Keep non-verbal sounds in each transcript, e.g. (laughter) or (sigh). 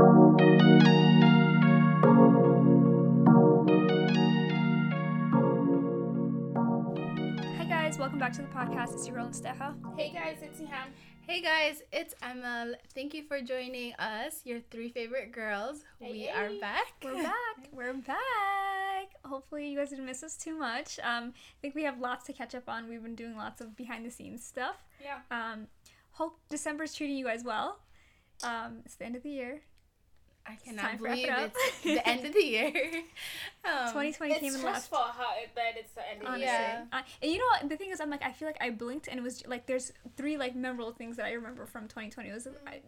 Hi guys, welcome back to the podcast. It's your girl Steha. Hey guys, it's Ihan. Hey guys, it's Emma. Thank you for joining us, your three favorite girls. Hey, we hey. are back. We're back. (laughs) We're back. Hopefully you guys didn't miss us too much. Um, I think we have lots to catch up on. We've been doing lots of behind the scenes stuff. Yeah. Um, hope December's treating you guys well. Um, it's the end of the year. I cannot to wrap it believe (laughs) (laughs) it's the end of the year. Um, 2020 came It's and left. stressful how it, that it's the end of the Honestly, year. Yeah. Uh, and you know what? The thing is, I'm like, I feel like I blinked and it was like, there's three like memorable things that I remember from 2020. It was I,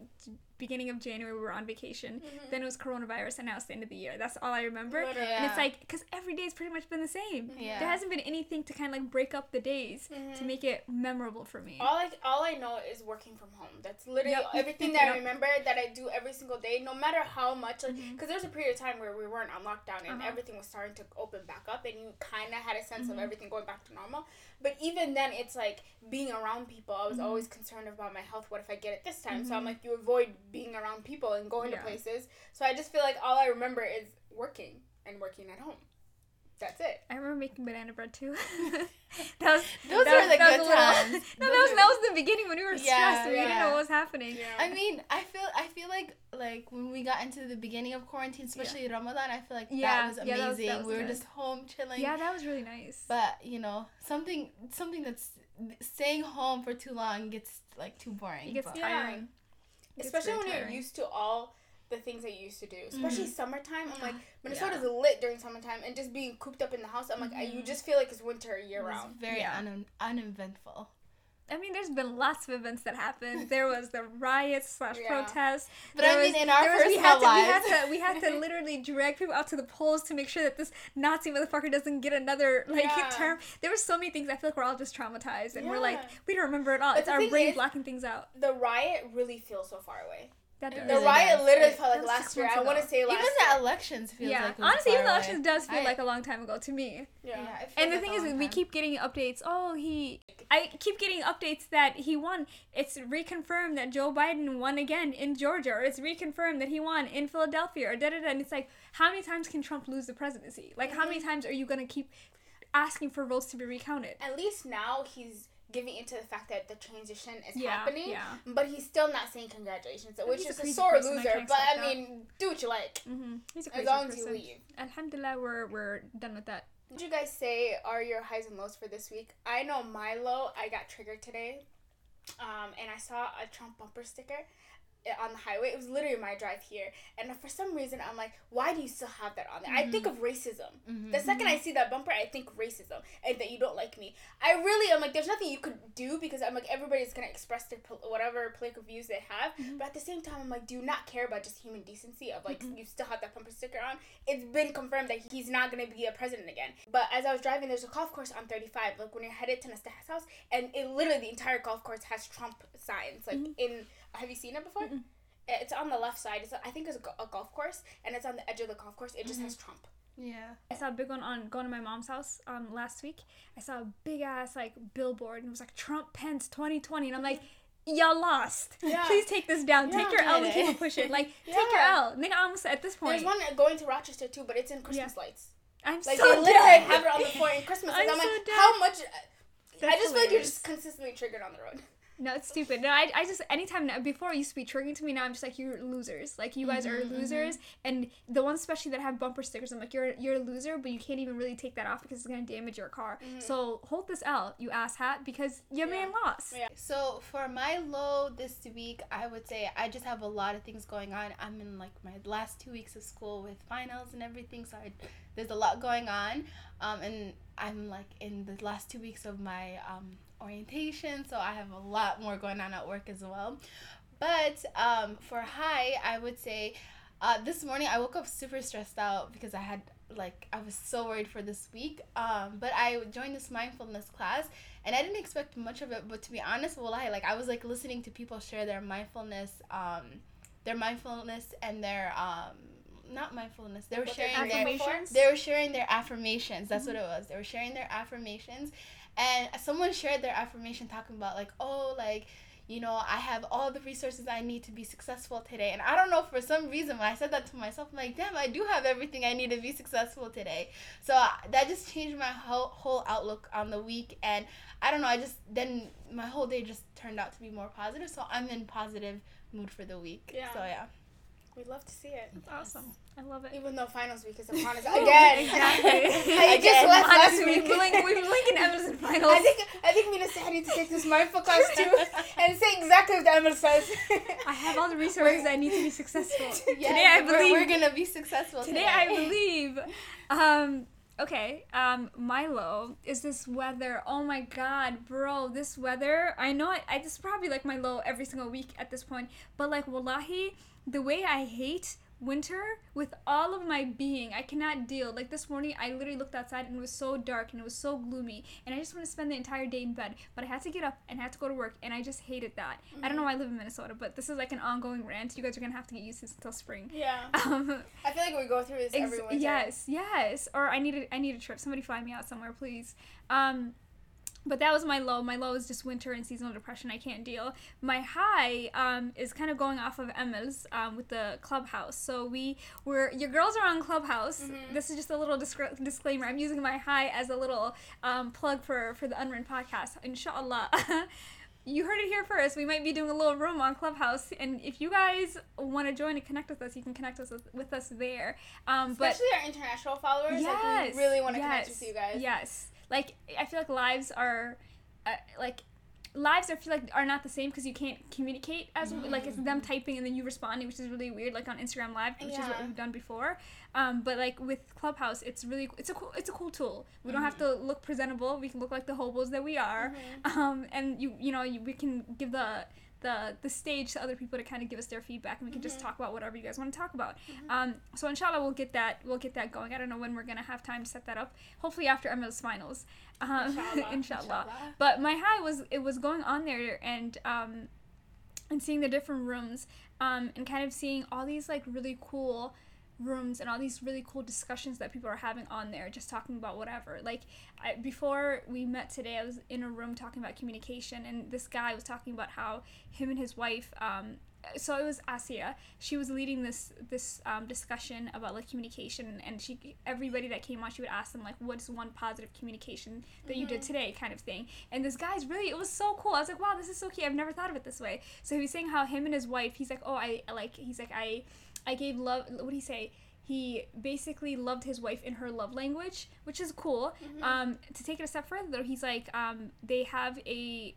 beginning of January, we were on vacation. Mm-hmm. Then it was coronavirus, and now it's the end of the year. That's all I remember. Literally. And it's like, because every day's pretty much been the same. Mm-hmm. Yeah. There hasn't been anything to kind of like break up the days to mm-hmm. make it memorable for me. All I all I know is working from home. That's literally Yep. everything (laughs) that I remember that I do every single day, no matter how much. Like, because there was a period of time where we weren't on lockdown and Uh-huh. everything was starting to open back up, and you kind of had a sense of everything going back to normal. But even then, it's like being around people. I was always concerned about my health. What if I get it this time? So I'm like, you avoid being around people and going Yeah. to places. So I just feel like all I remember is working and working at home. That's it. I remember making banana bread too. (laughs) (laughs) that was Those that were was- the that good a little- times. (laughs) no, Those that was are- that was the beginning when we were Yeah, stressed and we didn't know what was happening. I mean, I feel I feel like like when we got into the beginning of quarantine, especially Ramadan, I feel like Yeah, that was yeah, that was- amazing. that was we were good. just home chilling. Yeah, that was really nice. But you know, something something that's staying home for too long gets like too boring. it gets but- Yeah. tiring. Especially when you're used to all the things that you used to do especially summertime i'm like minnesota's Yeah. lit during summertime and just being cooped up in the house i'm like I, you just feel like it's winter year round very Yeah. un- uneventful. I mean, there's been lots of events that happened. There was the riots slash Yeah. protests. But There I mean, was- in our there was- we personal had to, lives, we had to we had to literally drag people out to the polls to make sure that this Nazi motherfucker doesn't get another like Yeah. term. There were so many things. I feel like we're all just traumatized, and we're like, we don't remember it all. But it's our brain is- blocking things out. the riot really feels so far away That It the really riot does. literally felt like last six year months i want to say last even year. the elections feels yeah, like it was honestly, even the elections away. does feel I- like a long time ago to me. yeah, Yeah, it feels And the like thing is, long we keep getting updates. Oh, he. I keep getting updates that he won. It's reconfirmed that Joe Biden won again in Georgia, or it's reconfirmed that he won in Philadelphia, or da da da. And it's like, how many times can Trump lose the presidency? Like, how many mhm. times are you gonna keep asking for votes to be recounted? at least now he's giving into the fact that the transition is Yeah, happening yeah. but he's still not saying congratulations which a is a crazy sore person, loser can't but i mean do what you like Mm-hmm. He's a as crazy long as person. you leave Alhamdulillah, we're we're done with that. What did you guys say are your highs and lows for this week? I know my low. I got triggered today, um, and I saw a Trump bumper sticker on the highway. It was literally my drive here, and for some reason I'm like, why do you still have that on there? I think of mm-hmm. racism. Mm-hmm, the second I mm-hmm. see that bumper, I think racism and that you don't like me. I really am like, there's nothing you could do because I'm like, everybody's gonna express their pol- whatever political views they have, but at the same time, I'm like, do not care about just human decency of like you still have that bumper sticker on? It's been confirmed that he's not gonna be a president again. But as I was driving, there's a golf course on 35, like when you're headed to Nesta's house, and it literally the entire golf course has Trump signs. Like in, have you seen it before? It's on the left side. It's I think it's a, a golf course, and it's on the edge of the golf course. It just has Trump. Yeah. I saw a big one on going to my mom's house um last week. I saw a big ass like billboard and it was like Trump Pence 2020 and I'm like, y'all lost. Yeah. Please take this down. Yeah, take your L and get keep it. it pushing. Like (laughs) take your Yeah. L. Nigga, almost at this point. There's one going to Rochester too, but it's in Christmas lights. I'm Like so they literally dead. have it on the floor in Christmas. I'm I'm, I'm like, so dead. how much? I That's just feel like you're just consistently triggered on the road. No, it's stupid. No, I, I just anytime now, before it used to be triggering to me. Now I'm just like you're losers. Like you guys Mm-hmm, are losers, and the ones especially that have bumper stickers. I'm like you're you're a loser, but you can't even really take that off because it's gonna damage your car. So hold this out, you ass hat, because your man lost. Mm-hmm. Yeah. So for my low this week, I would say I just have a lot of things going on. I'm in like my last two weeks of school with finals and everything, so I, there's a lot going on. Um, and I'm like in the last two weeks of my um, orientation, so I have a lot more going on at work as well. But um, for high, I would say uh, this morning I woke up super stressed out because I had like I was so worried for this week. Um, but I joined this mindfulness class and I didn't expect much of it. But to be honest, well, I like I was like listening to people share their mindfulness, um, their mindfulness and their um, not mindfulness. They were What sharing their? Affirmations? they were sharing their affirmations. That's what it was. They were sharing their affirmations, and someone shared their affirmation talking about like, oh, like you know, I have all the resources I need to be successful today. And I don't know for some reason when I said that to myself, I'm like, damn, I do have everything I need to be successful today. So uh, that just changed my whole whole outlook on the week. And I don't know, I just then my whole day just turned out to be more positive. So I'm in positive mood for the week. Yeah. So yeah. We'd love to see it. That's awesome. I love it. Even though finals week is upon us (laughs) again. Exactly. (laughs) I just left last week. we're linking, we're linking Emerson finals. I think I think Mina said I need to take this mindful class too and say exactly what Emma says. (laughs) I have all the resources I need to be successful. Yeah, Today I we're- believe. we're, gonna be successful Today I believe. Um. Okay. Um. Milo is this weather. Oh my God, bro! This weather. I know. I, I this is probably like my low every single week at this point. But like, wallahi, the way I hate winter with all of my being, I cannot deal. Like this morning, I literally looked outside and it was so dark and it was so gloomy, and I just want to spend the entire day in bed. But I had to get up and had to go to work, and I just hated that. I don't know why I live in Minnesota, but this is like an ongoing rant. You guys are gonna have to get used to this until spring. yeah. (laughs) Um, I feel like we go through this Ex- every winter. yes, yes. Or I need a I need a trip. Somebody fly me out somewhere, please. Um, but that was my low. My low is just winter and seasonal depression. I can't deal. My high um, is kind of going off of Emma's um, with the clubhouse. So we were your girls are on Clubhouse. Mhm. This is just a little disc- disclaimer. I'm using my high as a little um, plug for for the Unwritten podcast. Inshallah. (laughs) You heard it here first. We might be doing a little room on Clubhouse, and if you guys want to join and connect with us, you can connect us with, with us there. Um, but Especially our international followers. yes, Like we really want to connect yes, with you guys. Yes, like I feel like lives are, uh, like lives I feel like are not the same because you can't communicate as like it's them typing and then you responding, which is really weird. Like on Instagram Live, which is what we've done before. Um, but like with Clubhouse, it's really it's a cool it's a cool tool. We don't have to look presentable. We can look like the hobos that we are. Um, and you you know you, we can give the the the stage to other people to kind of give us their feedback and we can just talk about whatever you guys want to talk about. Um, so inshallah we'll get that we'll get that going. I don't know when we're gonna have time to set that up. Hopefully after Emma's finals. Um, (laughs) Inshallah. inshallah. But my high was it was going on there and um, and seeing the different rooms um, and kind of seeing all these like really cool rooms and all these really cool discussions that people are having on there just talking about whatever like I, before we met today i was in a room talking about communication and this guy was talking about how him and his wife um, so it was Asia. She was leading this this um, discussion about like communication, and she everybody that came on, she would ask them like, "What's one positive communication that you did today?" kind of thing. And this guy's really, it was so cool. I was like, "Wow, this is so cute. I've never thought of it this way." So he was saying how him and his wife, he's like, "Oh, I like," he's like, "I, I gave love." What do he say? He basically loved his wife in her love language, which is cool. Um, to take it a step further, though, he's like, um, they have a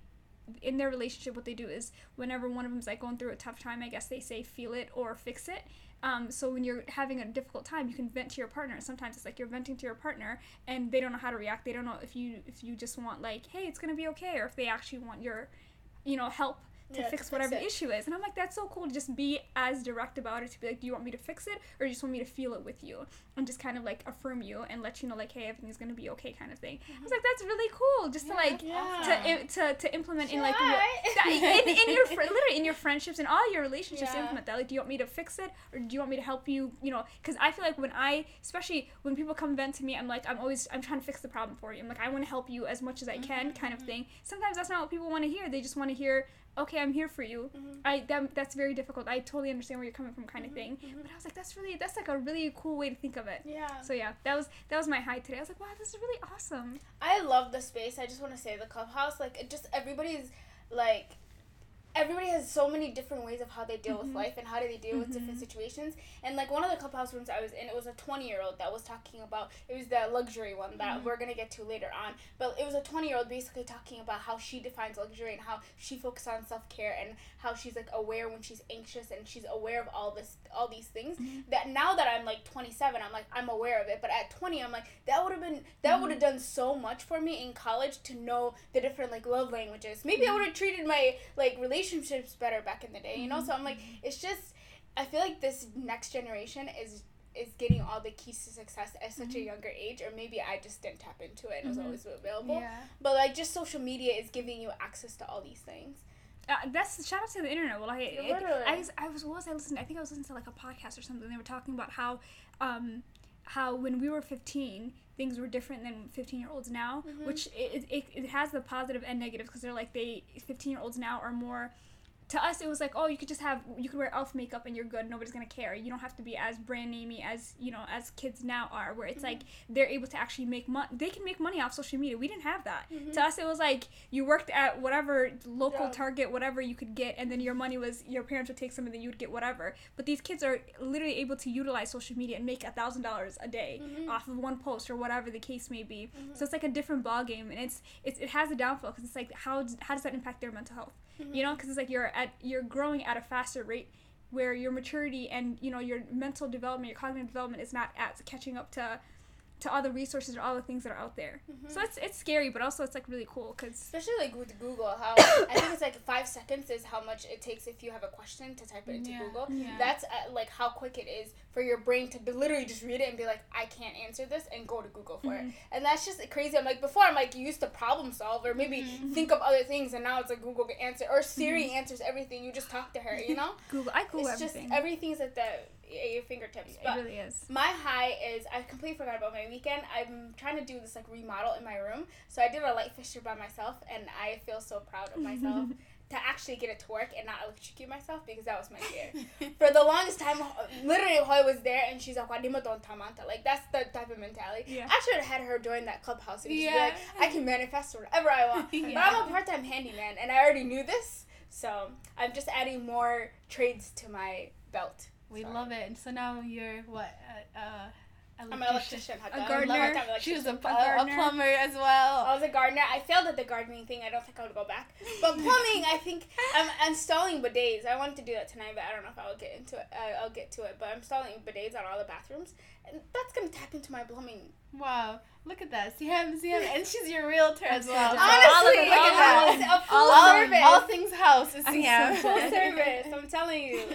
in their relationship, what they do is whenever one of them's like going through a tough time, I guess they say feel it or fix it. Um, so when you're having a difficult time, you can vent to your partner. Sometimes it's like you're venting to your partner, and they don't know how to react. They don't know if you if you just want like, hey, it's gonna be okay, or if they actually want your, you know, help to Yeah, fix whatever the issue is. And I'm like, that's so cool to just be as direct about it. To be like, do you want me to fix it, or you just want me to feel it with you, and just kind of like affirm you and let you know like, hey, everything's gonna be okay, kind of thing. I was like, that's really cool, just to like Yeah. to, to to implement in like Yeah, your, in, in your fr- (laughs) literally in your friendships and all your relationships Yeah. implement that like do you want me to fix it or do you want me to help you you know because i feel like when i especially when people come vent to me i'm like i'm always i'm trying to fix the problem for you i'm like i want to help you as much as i can kind of thing sometimes that's not what people want to hear they just want to hear okay i'm here for you. Mm-hmm. I that, that's very difficult. I totally understand where you're coming from kind of mm-hmm. thing. Mm-hmm. But i was like that's really that's like a really cool way to think of it. Yeah. so yeah that was that was my high today. I was like wow this is really awesome. I love the space. I just want to say the clubhouse, like it just everybody's like everybody has so many different ways of how they deal with mm-hmm. life and how do they deal with different mm-hmm. situations. And like one of the clubhouse rooms I was in, it was a 20 year old that was talking about it was the luxury one that mm-hmm. we're gonna get to later on. But it was a 20 year old basically talking about how she defines luxury and how she focuses on self care and how she's like aware when she's anxious and she's aware of all this all these things. That now that I'm like 27, I'm like I'm aware of it. But at 20, I'm like that would have been that would have done so much for me in college to know the different like love languages. Maybe I would have treated my like relationships better back in the day, you know? So I'm like it's just I feel like this next generation is is getting all the keys to success at such a younger age or maybe I just didn't tap into it and it was always available. Yeah. But like just social media is giving you access to all these things. Uh, that's shout out to the internet. Well, I it, Literally. I was I was what was I listening? I think I was listening to like a podcast or something. They were talking about how um how when we were 15 things were different than 15 year olds now mm-hmm. which it, it, it has the positive and negative because they're like they 15 year olds now are more to us it was like oh you could just have you could wear elf makeup and you're good. Nobody's gonna care. You don't have to be as brand namey as you know as kids now are where it's like mm-hmm. they're able to actually make money they can make money off social media. We didn't have that. Mm-hmm. To us it was like you worked at whatever local Job. target whatever you could get and then your money was your parents would take some and then you would get whatever. But these kids are literally able to utilize social media and make a thousand dollars a day mm-hmm. off of one post or whatever the case may be. So it's like a different ball game and it's, it's it has a downfall because it's like how how does that impact their mental health? You know because it's like you're at you're growing at a faster rate where your maturity and you know your mental development your cognitive development is not at catching up to to all the resources or all the things that are out there so it's it's scary but also it's like really cool because Especially like with Google, how (coughs) I think it's like five seconds is how much it takes if you have a question to type it into Yeah, Google. yeah. That's uh, like how quick it is for your brain to literally just read it and be like, I can't answer this and go to Google for Mm-hmm. it. And that's just crazy. I'm like, before I'm like, you used to problem solve or maybe Mm-hmm. think of other things and now it's like Google answer or Siri answers everything. You just talk to her, you know? (laughs) google i google it's everything just everything's at the at your fingertips. it really is my high is I completely forgot about my weekend. I'm trying to do this like remodel in my room. So I did a light fixture by myself and I feel so proud of myself (laughs) to actually get it to work and not electrocute myself because that was my fear. (laughs) For the longest time, literally Hoy was there and she's like, "Wadima don't tamanta." Like that's the type of mentality. Yeah. I should have had her join that clubhouse and Yeah. like, "I can manifest whatever I want." (laughs) But I'm a part-time handyman and I already knew this, so I'm just adding more trades to my belt. We love it. And so now you're what? Uh, uh, I'm an electrician. A I'm gardener. She was a, electrician. a, a plumber as well. I was a gardener. I failed at the gardening thing. I don't think I would go back. But (laughs) plumbing, I think I'm installing bidets. I wanted to do that tonight, but I don't know if I'll get into it. Uh, I'll get to it. But I'm installing bidets on all the bathrooms, and that's gonna tap into my plumbing. Wow, look at that. Siam, Siam, and she's your realtor as well. All of Honestly, it, look all at that. it. A full All all, service. all things house is I'm Siam. full service. I'm telling you. (laughs)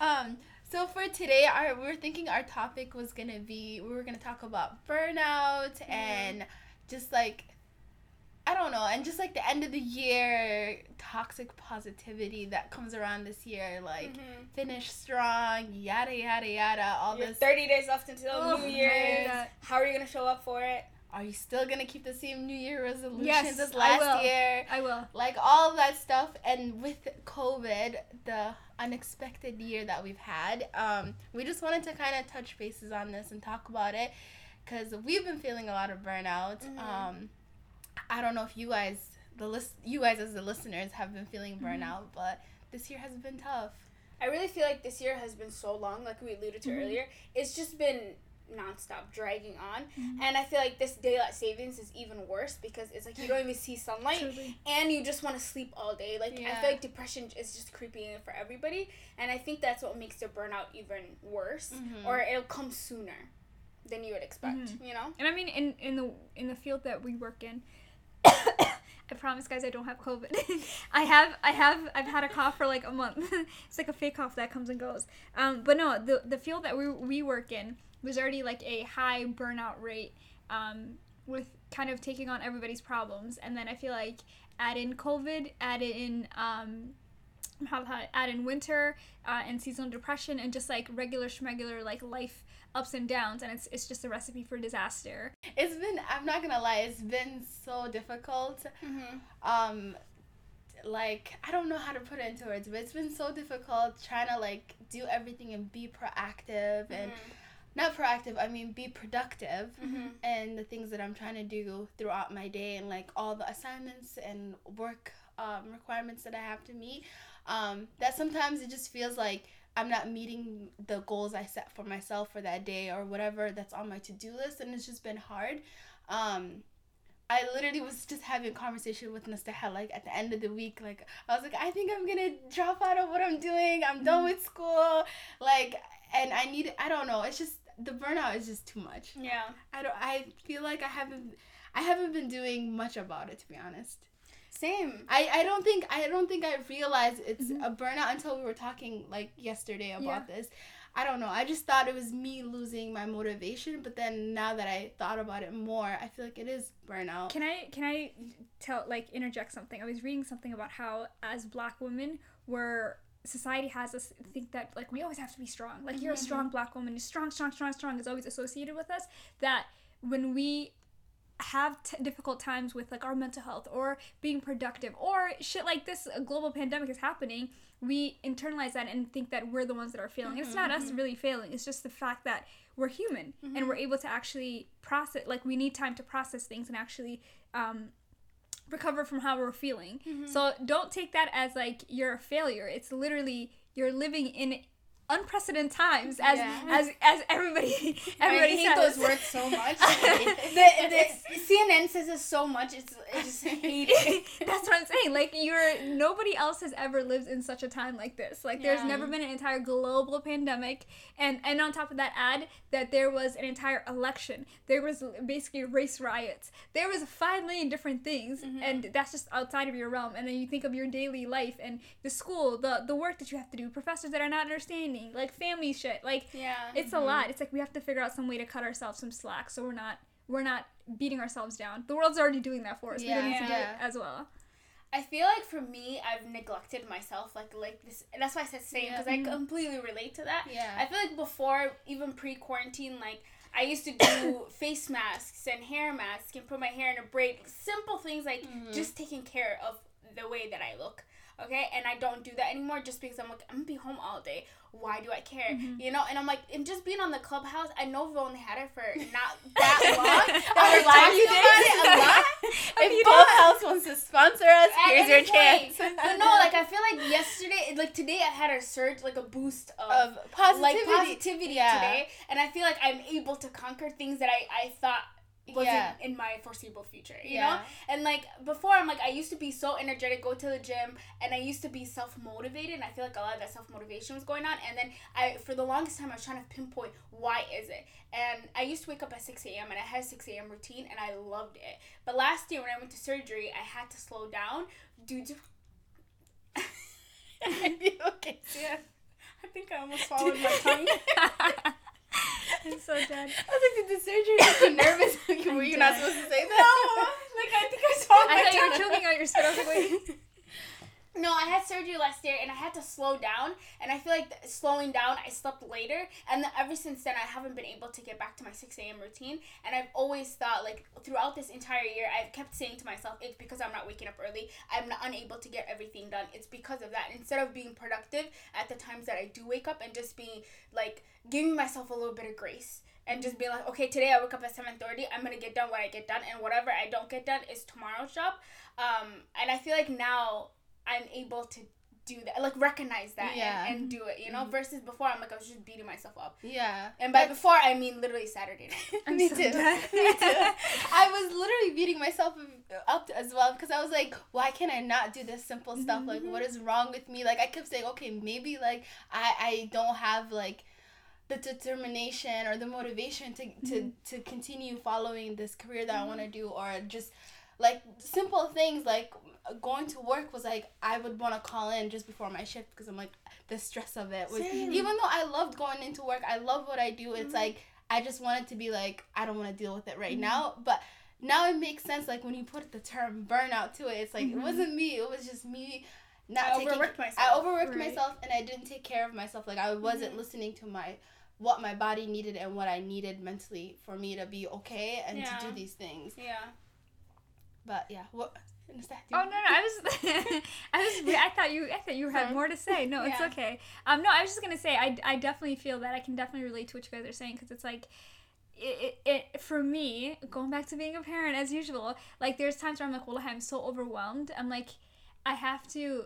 Um, so for today, our we were thinking our topic was gonna be we were gonna talk about burnout and just like I don't know, and just like the end of the year toxic positivity that comes around this year, like Mhm. finish strong, yada yada yada, all You're this. 30 days left until Oh New Year's. How are you gonna show up for it? Are you still gonna keep the same New Year resolutions Yes, as I last will. year? i will like all of that stuff and with covid the unexpected year that we've had um, we just wanted to kind of touch bases on this and talk about it because we've been feeling a lot of burnout Mhm. um, i don't know if you guys the list you guys as the listeners have been feeling burnout but this year has been tough I really feel like this year has been so long, like we alluded to Mhm. earlier. It's just been nonstop dragging on. Mhm. And I feel like this daylight savings is even worse because it's like you don't even see sunlight Truly. and you just want to sleep all day. Like I feel like depression is just creeping in for everybody, and I think that's what makes the burnout even worse, Mhm. or it'll come sooner than you would expect. Mhm. You know? And I mean, in in the in the field that we work in, (coughs) I promise, guys, I don't have COVID. (laughs) I have I have I've had a cough for like a month. (laughs) it's like a fake cough that comes and goes. Um, but no, the the field that we we work in was already like a high burnout rate. Um, with kind of taking on everybody's problems, and then I feel like add in COVID, add in um, how how- add in winter uh, and seasonal depression, and just like regular schmegular like life ups and downs, and it's it's just a recipe for disaster. it's been i'm not gonna lie it's been so difficult Mm-hmm. um like i don't know how to put it into words but it's been so difficult trying to like do everything and be proactive and not proactive i mean be productive Mm-hmm. and the things that i'm trying to do throughout my day and like all the assignments and work um, requirements that i have to meet um, that sometimes it just feels like i'm not meeting the goals i set for myself for that day or whatever that's on my to-do list and it's just been hard um, I literally was just having a conversation with Nastahel like at the end of the week. Like I was like, I think I'm gonna drop out of what I'm doing. I'm done with school. Like, and I need. I don't know. It's just the burnout is just too much. Yeah. I don't. I feel like I haven't. I haven't been doing much about it to be honest. Same. I, I don't think I don't think I realized it's mm-hmm. a burnout until we were talking like yesterday about this. I don't know. I just thought it was me losing my motivation, but then now that I thought about it more, I feel like it is burnout. Can I can I tell like interject something? I was reading something about how as black women we're society has us think that like we always have to be strong. Like you're a mm-hmm. strong black woman, strong, strong, strong, strong is always associated with us. That when we have t- difficult times with like our mental health or being productive or shit like this a global pandemic is happening we internalize that and think that we're the ones that are failing it's not mm-hmm, us mm-hmm. really failing it's just the fact that we're human and we're able to actually process like we need time to process things and actually um, recover from how we're feeling mm-hmm. so don't take that as like you're a failure it's literally you're living in unprecedented times as Yeah. as as everybody (laughs) everybody I hate says those words so much. (laughs) (laughs) the, the, CNN says it so much. It's I just (laughs) hate it. (laughs) That's what I'm saying. Like you're nobody else has ever lived in such a time like this. Like there's never been an entire global pandemic and and on top of that add that there was an entire election. There was basically race riots. There was 5 million different things mm-hmm. and that's just outside of your realm and then you think of your daily life and the school, the the work that you have to do, professors that are not understanding, like family shit. Like Yeah. it's a mm-hmm. lot. It's like we have to figure out some way to cut ourselves some slack so we're not we're not beating ourselves down. The world's already doing that for us. we don't need to do it Yeah. as well. I feel like for me, I've neglected myself. Like like this. And that's why I said same Yeah. because I completely relate to that. Yeah. I feel like before, even pre quarantine, like I used to do (coughs) face masks and hair masks and put my hair in a braid. Simple things like mm-hmm. just taking care of the way that I look. Okay, and I don't do that anymore just because I'm like I'm gonna be home all day. Why do I care? Mm-hmm. You know, and I'm like, and just being on the clubhouse. I know we've only had it for not (laughs) that long. A We're lot. talking You about it a lot. (laughs) If Clubhouse wants to sponsor us, here's your point. chance. But no, like I feel like yesterday, like today, I had a surge, like a boost of, Of positivity. like positivity Yeah. today, and I feel like I'm able to conquer things that I I thought wasn't Yeah. in my foreseeable future. You Yeah. know, and like before, I'm like I used to be so energetic, go to the gym, and I used to be self motivated. And I feel like a lot of that self motivation was going on, and then I for the longest time I was trying to pinpoint why is it. And I used to wake up at six a.m. and I had a six a.m. routine, and I loved it. But last year when I went to surgery, I had to slow down due to (laughs) okay. Yeah. I think I almost swallowed my tongue. (laughs) (laughs) I'm so dead. I was like, did the surgery make you nervous? Were you not dead. supposed to say no, that? like I think I swallowed I my thought you were tongue. choking out your spit. I was like, wait. (laughs) No, I had surgery last year and I had to slow down. And I feel like th- slowing down, I slept later. And then ever since then, I haven't been able to get back to my 6 a.m. routine. And I've always thought, like, throughout this entire year, I've kept saying to myself, it's because I'm not waking up early. I'm not unable to get everything done. It's because of that. Instead of being productive at the times that I do wake up and just being, like, giving myself a little bit of grace. And just being like, okay, today I woke up at 7.30. I'm going to get done what I get done. And whatever I don't get done is tomorrow's job. Um, and I feel like now I'm able to do that, like recognize that Yeah. and, and do it, you know. Versus before, I'm like I was just beating myself up, Yeah. and by before I mean literally Saturday night. I'm (laughs) Me too. (laughs) Me too. (laughs) I was literally beating myself up as well because I was like, why can't I not do this simple stuff? Like, what is wrong with me? Like, I kept saying, okay, maybe like I I don't have like the determination or the motivation to to mm-hmm. to continue following this career that I mm-hmm. want to do or just like simple things like going to work was like I would want to call in just before my shift because I'm like the stress of it was Same. even though I loved going into work I love what I do it's mm-hmm. like I just wanted to be like I don't want to deal with it right now but now it makes sense like when you put the term burnout to it it's like it wasn't me it was just me not I taking overworked myself. I overworked Right. myself and I didn't take care of myself like I wasn't listening to my what my body needed and what I needed mentally for me to be okay and Yeah. to do these things yeah. but yeah what (laughs) is that Oh no, no, I was, (laughs) I was, I thought you, I thought you had more to say. No, it's Yeah. okay. Um, no, I was just gonna say, I, I definitely feel that I can definitely relate to what you guys are saying because it's like, it, it, it, for me, going back to being a parent as usual, like there's times where I'm like, well, I'm so overwhelmed. I'm like, I have to.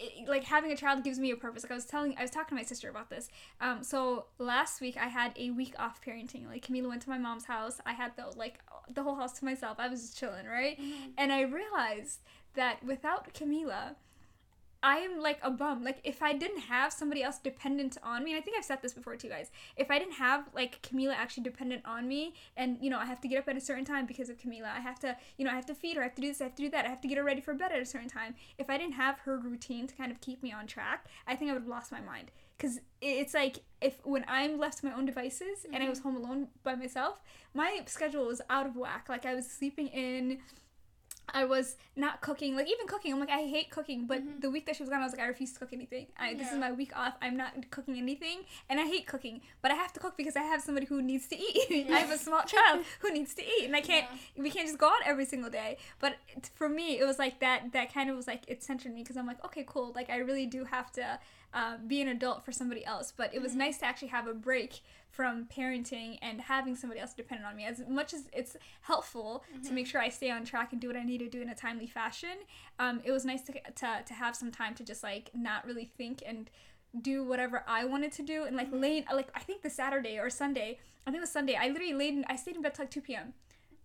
It, like having a child gives me a purpose. Like I was telling, I was talking to my sister about this. Um, so last week I had a week off parenting. Like Camila went to my mom's house. I had the like the whole house to myself. I was just chilling, right? And I realized that without Camila, I am like a bum. Like if I didn't have somebody else dependent on me, and I think I've said this before too, guys. If I didn't have like Camila actually dependent on me, and you know I have to get up at a certain time because of Camila, I have to, you know, I have to feed her, I have to do this, I have to do that, I have to get her ready for bed at a certain time. If I didn't have her routine to kind of keep me on track, I think I would have lost my mind. Cause it's like if when I'm left to my own devices and I mm-hmm. was home alone by myself, my schedule was out of whack. Like I was sleeping in I was not cooking, like even cooking. I'm like, I hate cooking, but Mhm. the week that she was gone, I was like, I refuse to cook anything. I, This is my week off. I'm not cooking anything, and I hate cooking, but I have to cook because I have somebody who needs to eat. (laughs) I have a small child (laughs) who needs to eat, and I can't. We can't just go out every single day. But for me, it was like that. That kind of was like it centered me because I'm like, okay, cool. Like I really do have to uh, be an adult for somebody else. But it was nice to actually have a break from parenting and having somebody else dependent on me. As much as it's helpful to make sure I stay on track and do what I need to do in a timely fashion, um, it was nice to, to to have some time to just like not really think and do whatever I wanted to do and like late like I think the Saturday or Sunday I think it was Sunday I literally laid in, I stayed in bed till like two p.m.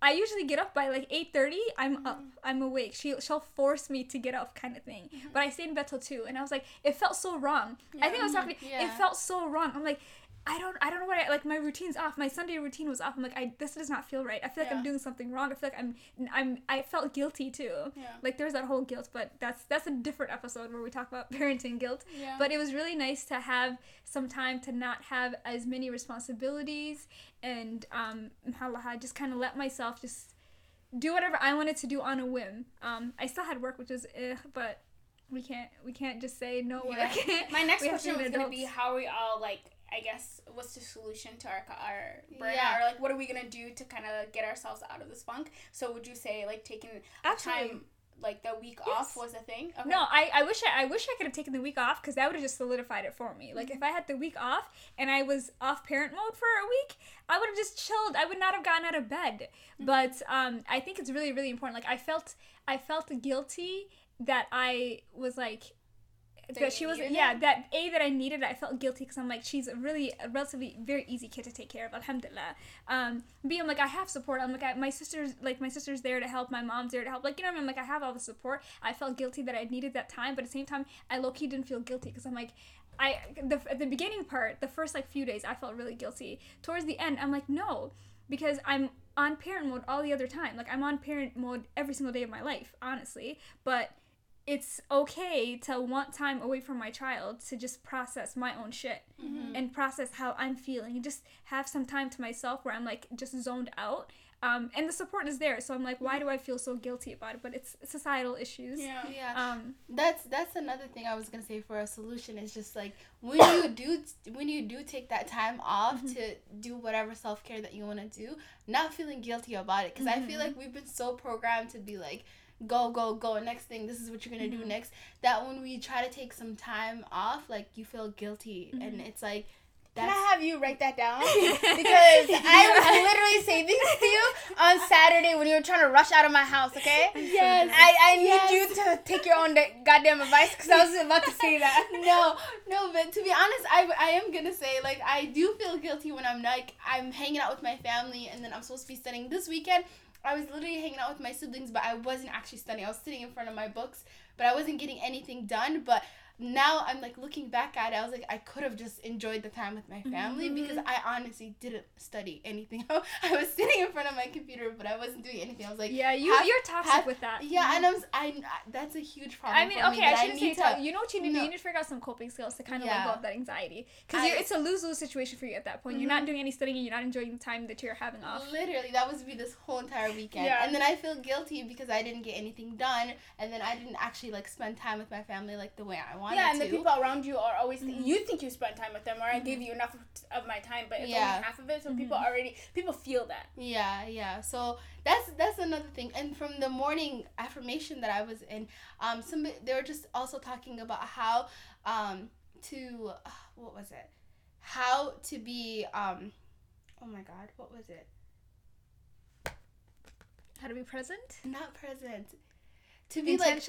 I usually get up by like eight thirty. I'm up. I'm awake. She she'll force me to get up, kind of thing. Mm-hmm. But I stayed in bed till two, and I was like, it felt so wrong. I think I was talking. It felt so wrong. I'm like, I don't I don't know what I like. My routine's off. My Sunday routine was off. I'm like, I this does not feel right. I feel like I'm doing something wrong. I feel like I'm I'm I felt guilty too. Yeah. Like there's that whole guilt, but that's that's a different episode where we talk about (laughs) parenting guilt. Yeah. But it was really nice to have some time to not have as many responsibilities and um I just kind of let myself just do whatever I wanted to do on a whim. Um, I still had work, which was eh, but we can't we can't just say no work. Yeah. (laughs) My next to question was gonna be how are we all like I guess what's the solution to our our burnout Yeah. or like what are we gonna do to kind of get ourselves out of this funk? So would you say like taking Absolutely. time like the week Yes. off was a thing? Okay. No, I, I wish I, I wish I could have taken the week off because that would have just solidified it for me. Like if I had the week off and I was off parent mode for a week, I would have just chilled. I would not have gotten out of bed. But um, I think it's really really important. Like I felt I felt guilty that I was like That she was yeah it? that a that I needed I felt guilty because I'm like she's a really a relatively very easy kid to take care of alhamdulillah. Um b I'm like I have support. I'm like I, my sister's like my sister's there to help my mom's there to help like you know I mean? I'm like I have all the support. I felt guilty that I needed that time but at the same time I low key didn't feel guilty because I'm like I the at the beginning part the first like few days I felt really guilty. Towards the end I'm like no because I'm on parent mode all the other time. Like I'm on parent mode every single day of my life honestly. But it's okay to want time away from my child to just process my own shit Mm-hmm. and process how I'm feeling and just have some time to myself where I'm like just zoned out. Um, and the support is there, so I'm like, why do I feel so guilty about it? But it's societal issues. Yeah. Yeah. Um, That's that's another thing I was gonna say for a solution is just like when (coughs) you do when you do take that time off Mm-hmm. to do whatever self care that you want to do, not feeling guilty about it because I feel Mhm. like we've been so programmed to be like go go go next thing this is what you're gonna do Mhm. next that when we try to take some time off like you feel guilty and Mhm. it's like Can I have you write that down? (laughs) Because (laughs) I was literally saying things to you on Saturday when you were trying to rush out of my house, okay? (laughs) Yes. I, I need you to take your own da- goddamn advice because I was about to say that. no, no, but to be honest, I, I am gonna say like I do feel guilty when I'm like I'm hanging out with my family and then I'm supposed to be studying this weekend. I was literally hanging out with my siblings, but I wasn't actually studying. I was sitting in front of my books, but I wasn't getting anything done. But now I'm like looking back at it, I was like I could have just enjoyed the time with my family mm-hmm. because I honestly didn't study anything. (laughs) I was sitting in front of my computer, but I wasn't doing anything. I was like, yeah, you have- you're toxic have- with that. yeah, and I'm I that's a huge problem. I mean, for me, okay, I shouldn't say need to, you know what you need to do? No. You need to figure out some coping skills to kind of Yeah. let go of that anxiety. Because it's a lose lose situation for you at that point. You're not mm-hmm. doing any studying and you're not enjoying the time that you're having off. Literally, that was me this whole entire weekend. Yeah. And then I feel guilty because I didn't get anything done, and then I didn't actually like spend time with my family like the way I wanted Yeah, and to. the people around you are always th- Mhm. you think you spent time with them, or I gave you enough of my time, but it's Yeah. only half of it. So people already people feel that. yeah, yeah. So that's that's another thing. And from the morning affirmation that I was in, um, some they were just also talking about how um to uh, what was it, how to be um, oh my god, what was it? How to be present? Not present. To be like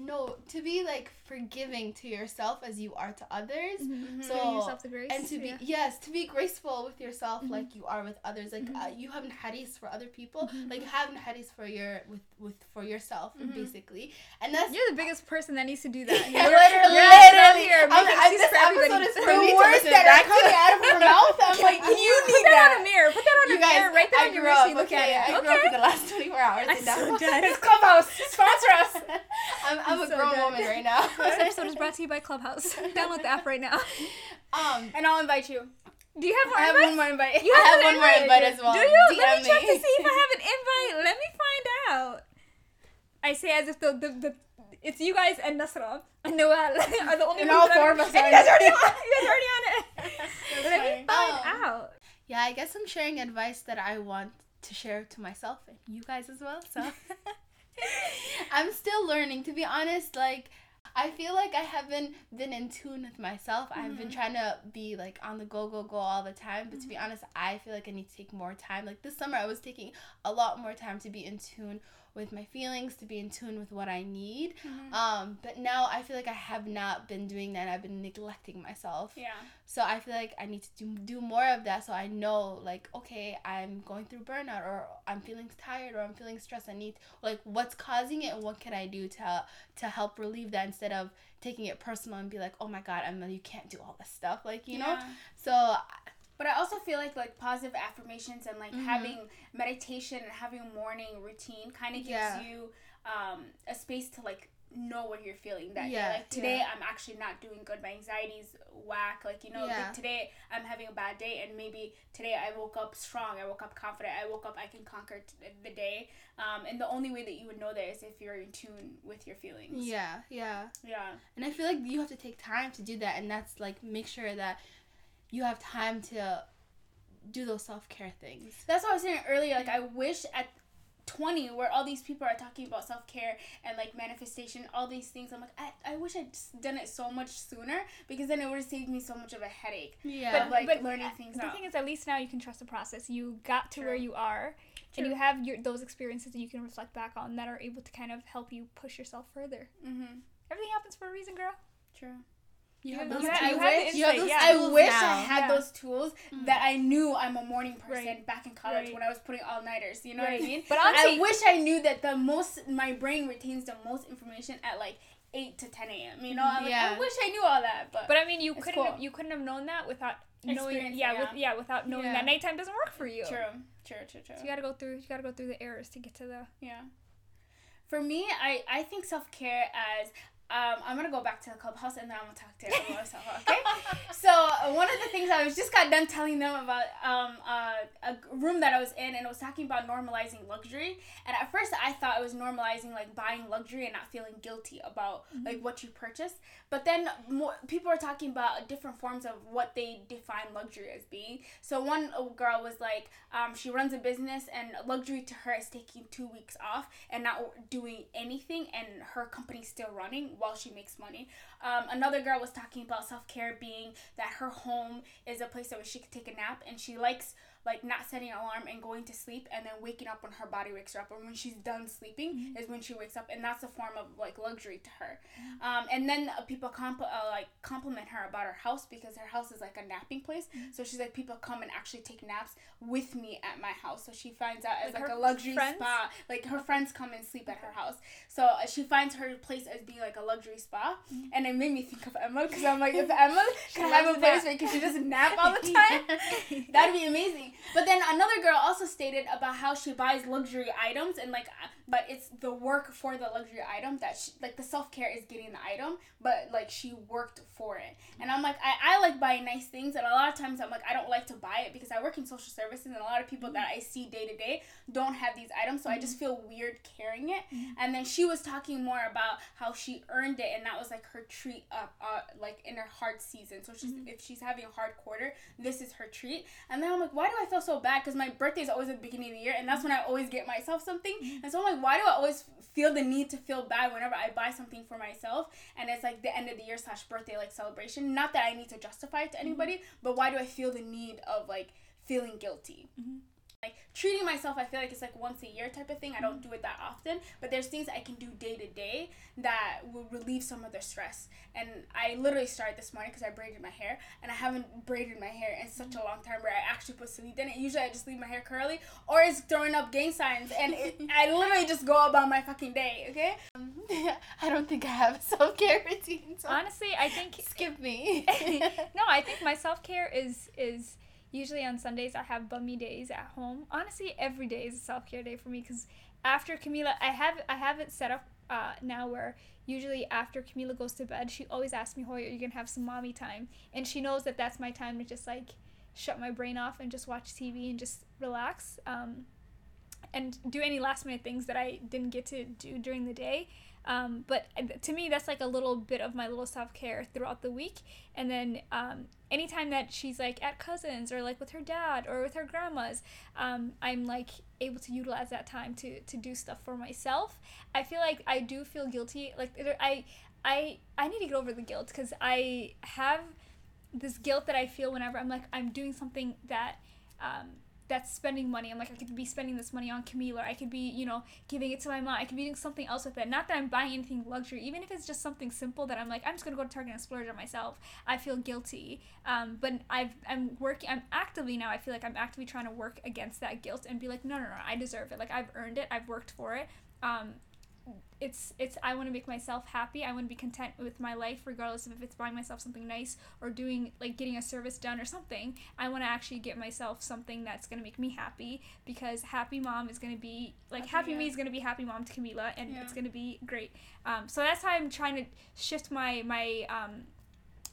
no, to be like forgiving to yourself as you are to others. Mm-hmm. So- Giving yourself the grace. and to be yeah. yes to be graceful with yourself Mhm. like you are with others like Mhm. uh, you have hadiths for other people Mhm. like have hadiths for your with with for yourself basically and that's You're the biggest person that needs to do that. Yeah, (laughs) You're, literally, literally. here I'm- I- excuses this for episode is So for you me need to to words that are coming out of her mouth, I'm (laughs) like, you Put need that on a mirror. Put that on you a guys mirror. Right there I on your grew wrist. up look okay at it. I grew up in the last 24 hours I'm so dead. This (laughs) clubhouse sponsor us. (laughs) I'm, I'm a so grown dead. woman right now (laughs) This episode is brought to you by Clubhouse. (laughs) Download the app right now. um And I'll invite you. Do you have more I have one more invite. You I have one more invite as well Do you? Let DM me check to see if I have an invite. Let me find out. I say as if the the, the it's you guys and Nasra and Noel are the only And ones all four of us and you guys already on you guys already on it. Let me find Um, out. Yeah, I guess I'm sharing advice that I want to share to myself and you guys as well. So (laughs) I'm still learning. To be honest, like I feel like I haven't been in tune with myself. I've been mm-hmm. trying to be like on the go, go, go all the time. But to be mm-hmm. honest, I feel like I need to take more time. Like this summer, I was taking a lot more time to be in tune with my feelings, to be in tune with what I need. Um, but now I feel like I have not been doing that. I've been neglecting myself. Yeah. So I feel like I need to do, do more of that so I know like okay I'm going through burnout or I'm feeling tired or I'm feeling stressed I need like what's causing it and what can I do to to help relieve that instead of taking it personal and be like oh my god I'm you can't do all this stuff like you know so But I also feel like like positive affirmations and like Mhm. having meditation and having a morning routine kind of gives Yeah. you um, a space to like know what you're feeling that Yeah, day. Like today yeah. I'm actually not doing good. My anxiety's whack. Like you know, Yeah. like today I'm having a bad day and maybe today I woke up strong. I woke up confident. I woke up I can conquer t- the day. Um, and the only way that you would know that is if you're in tune with your feelings. yeah yeah Yeah. and I feel like you have to take time to do that and that's like make sure that you have time to do those self-care things That's what I was saying earlier. Like, I wish at 20, where all these people are talking about self care and like manifestation, all these things, I'm like, I, I wish i'd done it so much sooner because then it would have saved me so much of a headache. yeah But, like, learning things the out. thing is, at least now you can trust the process. You got to True. where you are, and you have your those experiences that you can reflect back on that are able to kind of help you push yourself further. Mm-hmm. Everything happens for a reason, girl. True. You You have have- those you have- tools. have You have those yeah. I wish now. I had Yeah. those tools Mm. that I knew I'm a morning person Right. back in college Right. when I was putting all nighters. You know what I mean? But honestly, I wish I knew that the most my brain retains the most information at like eight to ten a.m. You know, I'm like, Yeah. I wish I knew all that, but But I mean, you couldn't cool. have, you couldn't have known that without knowing Experience, yeah, yeah. with yeah without knowing Yeah. that nighttime doesn't work for you. true, true, true, true. So you gotta go through you gotta go through the errors to get to the Yeah. For me, I, I think self care as um, I'm gonna go back to the clubhouse and then I'm gonna talk to everyone myself. Okay. (laughs) so uh, one of the things I was just got done telling them about um uh, a room that I was in and it was talking about normalizing luxury and at first I thought it was normalizing like buying luxury and not feeling guilty about like what you purchased but then more people are talking about different forms of what they define luxury as being. So one girl was like um, she runs a business and luxury to her is taking two weeks off and not doing anything and her company's still running while she makes money. Um, another girl was talking about self-care being that her home is a place where she could take a nap and she likes like not setting an alarm and going to sleep and then waking up when her body wakes her up. Or when she's done sleeping is when she wakes up and that's a form of like luxury to her. Um, and then uh, people comp- uh, like compliment her about her house because her house is like a napping place. So she's like people come and actually take naps with me at my house. So she finds out as Like like, a luxury friends? spa like her friends come and sleep at her house. So uh, she finds her place as being like a luxury spa and it made me think of Emma because I'm like if (laughs) Emma could have a place where she just nap all the (laughs) time That'd be amazing. But then another girl also stated about how she buys luxury items and like, but it's the work for the luxury item that she, like the self care is getting the item, but like she worked for it. And I'm like, I, I like buying nice things, and a lot of times I'm like, I don't like to buy it because I work in social services, and a lot of people that I see day to day don't have these items, so I just mm-hmm. feel weird carrying it. Mm-hmm. And then she was talking more about how she earned it, and that was like her treat, up uh like in her hard season. So she's mm-hmm. if she's having a hard quarter, this is her treat. And then I'm like, why do I feel so bad? Because my birthday is always at the beginning of the year, and that's when I always get myself something. And so I'm like, why do I always feel the need to feel bad whenever I buy something for myself? And it's like the end of the year slash birthday like celebration. Not that I need to justify it to mm-hmm. anybody, but why do I feel the need of like feeling guilty? Mm-hmm. Like treating myself, I feel like it's like once a year type of thing. I don't mm-hmm. do it that often, but there's things I can do day to day that will relieve some of the stress. And I literally started this morning because I braided my hair, and I haven't braided my hair in such a mm-hmm. long time where I actually put sleep in it. Usually I just leave my hair curly, or it's throwing up gang signs, and it, (laughs) I literally just go about my fucking day. Okay. Um, (laughs) I don't think I have a self care routine. So honestly I think skip me. (laughs) no, I think my self care is is usually on Sundays. I have bummy days at home. Honestly, every day is a self care day for me because after Camila, I have I have it set up uh, now where usually after Camila goes to bed, she always asks me, "Hoy, are you gonna have some mommy time?" And she knows that that's my time to just like shut my brain off and just watch TV and just relax. Um, and do any last minute things that I didn't get to do during the day. Um, but uh, to me, that's like a little bit of my little self care throughout the week. And then um, anytime that she's like at cousins or like with her dad or with her grandmas, um, I'm like able to utilize that time to to do stuff for myself. I feel like I do feel guilty. Like I I I need to get over the guilt because I have this guilt that I feel whenever I'm like I'm doing something that um, that's spending money. I'm like, I could be spending this money on Camille, or I could be, you know, giving it to my mom. I could be doing something else with it. Not that I'm buying anything luxury, even if it's just something simple that I'm like, I'm just gonna go to Target and splurge on myself. I feel guilty. Um, but I've I'm working. I'm actively now. I feel like I'm actively trying to work against that guilt and be like, no, no, no, I deserve it. Like I've earned it. I've worked for it. Um, it's it's I want to make myself happy. I want to be content with my life regardless of if it's buying myself something nice or doing like getting a service done or something. I want to actually get myself something that's going to make me happy because happy mom is going to be like happy, happy yeah. me is going to be happy mom to Camila and yeah. it's going to be great. Um, so that's how I'm trying to shift my my um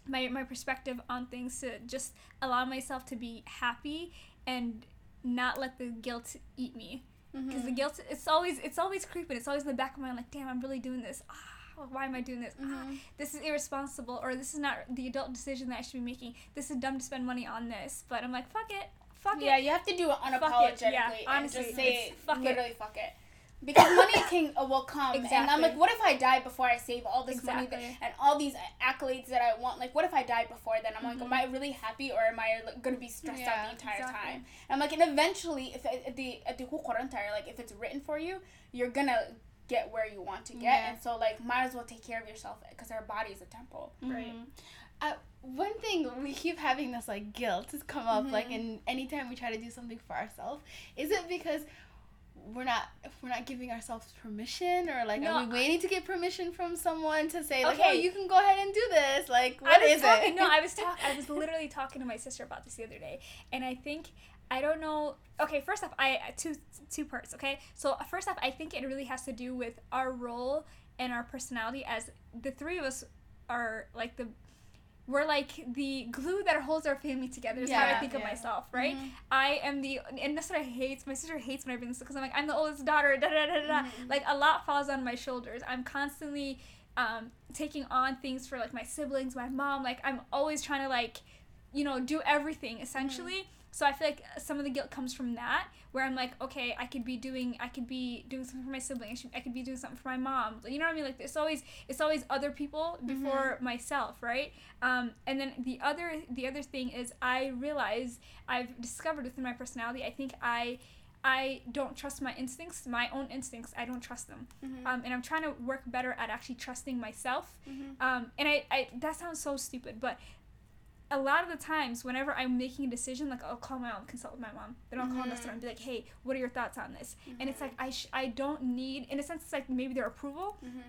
my my perspective on things to just allow myself to be happy and not let the guilt eat me because mm-hmm. the guilt it's always it's always creeping it's always in the back of my mind like damn i'm really doing this ah, why am i doing this ah, mm-hmm. ah, this is irresponsible or this is not the adult decision that i should be making this is dumb to spend money on this but i'm like fuck it fuck yeah, it yeah you have to do it unapologetically it. Yeah, honestly, and just say fuck literally it. fuck it because money (coughs) can uh, will come exactly. and i'm like what if i die before i save all this exactly. money that, and all these accolades that i want like what if i die before then i'm mm-hmm. like am i really happy or am i like, gonna be stressed yeah, out the entire exactly. time and i'm like and eventually if at the at the like if it's written for you you're gonna get where you want to get yeah. and so like might as well take care of yourself because our body is a temple mm-hmm. right uh, one thing we keep having this like guilt has come up mm-hmm. like in anytime we try to do something for ourselves is it because we're not we're not giving ourselves permission or like no, are we waiting to get permission from someone to say like okay. oh you can go ahead and do this like what is talking, it no i was talking i was (laughs) literally talking to my sister about this the other day and i think i don't know okay first off i two two parts okay so first off i think it really has to do with our role and our personality as the three of us are like the we're like the glue that holds our family together is yeah, how I think yeah. of myself, right? Mm-hmm. I am the and that's what I hate. My sister hates when I bring this because I'm like I'm the oldest daughter. Da, da, da, da. Mm-hmm. Like a lot falls on my shoulders. I'm constantly um, taking on things for like my siblings, my mom. Like I'm always trying to like, you know, do everything essentially. Mm-hmm. So I feel like some of the guilt comes from that, where I'm like, okay, I could be doing, I could be doing something for my sibling. I, should, I could be doing something for my mom. You know what I mean? Like it's always, it's always other people before mm-hmm. myself, right? Um, and then the other, the other thing is, I realize I've discovered within my personality. I think I. I don't trust my instincts, my own instincts. I don't trust them, mm-hmm. um, and I'm trying to work better at actually trusting myself. Mm-hmm. Um, and I, I, that sounds so stupid, but a lot of the times whenever I'm making a decision, like I'll call my mom, consult with my mom, then I'll mm-hmm. call Nestor and be like, hey, what are your thoughts on this? Mm-hmm. And it's like I sh- I don't need, in a sense, it's like maybe their approval. Mm-hmm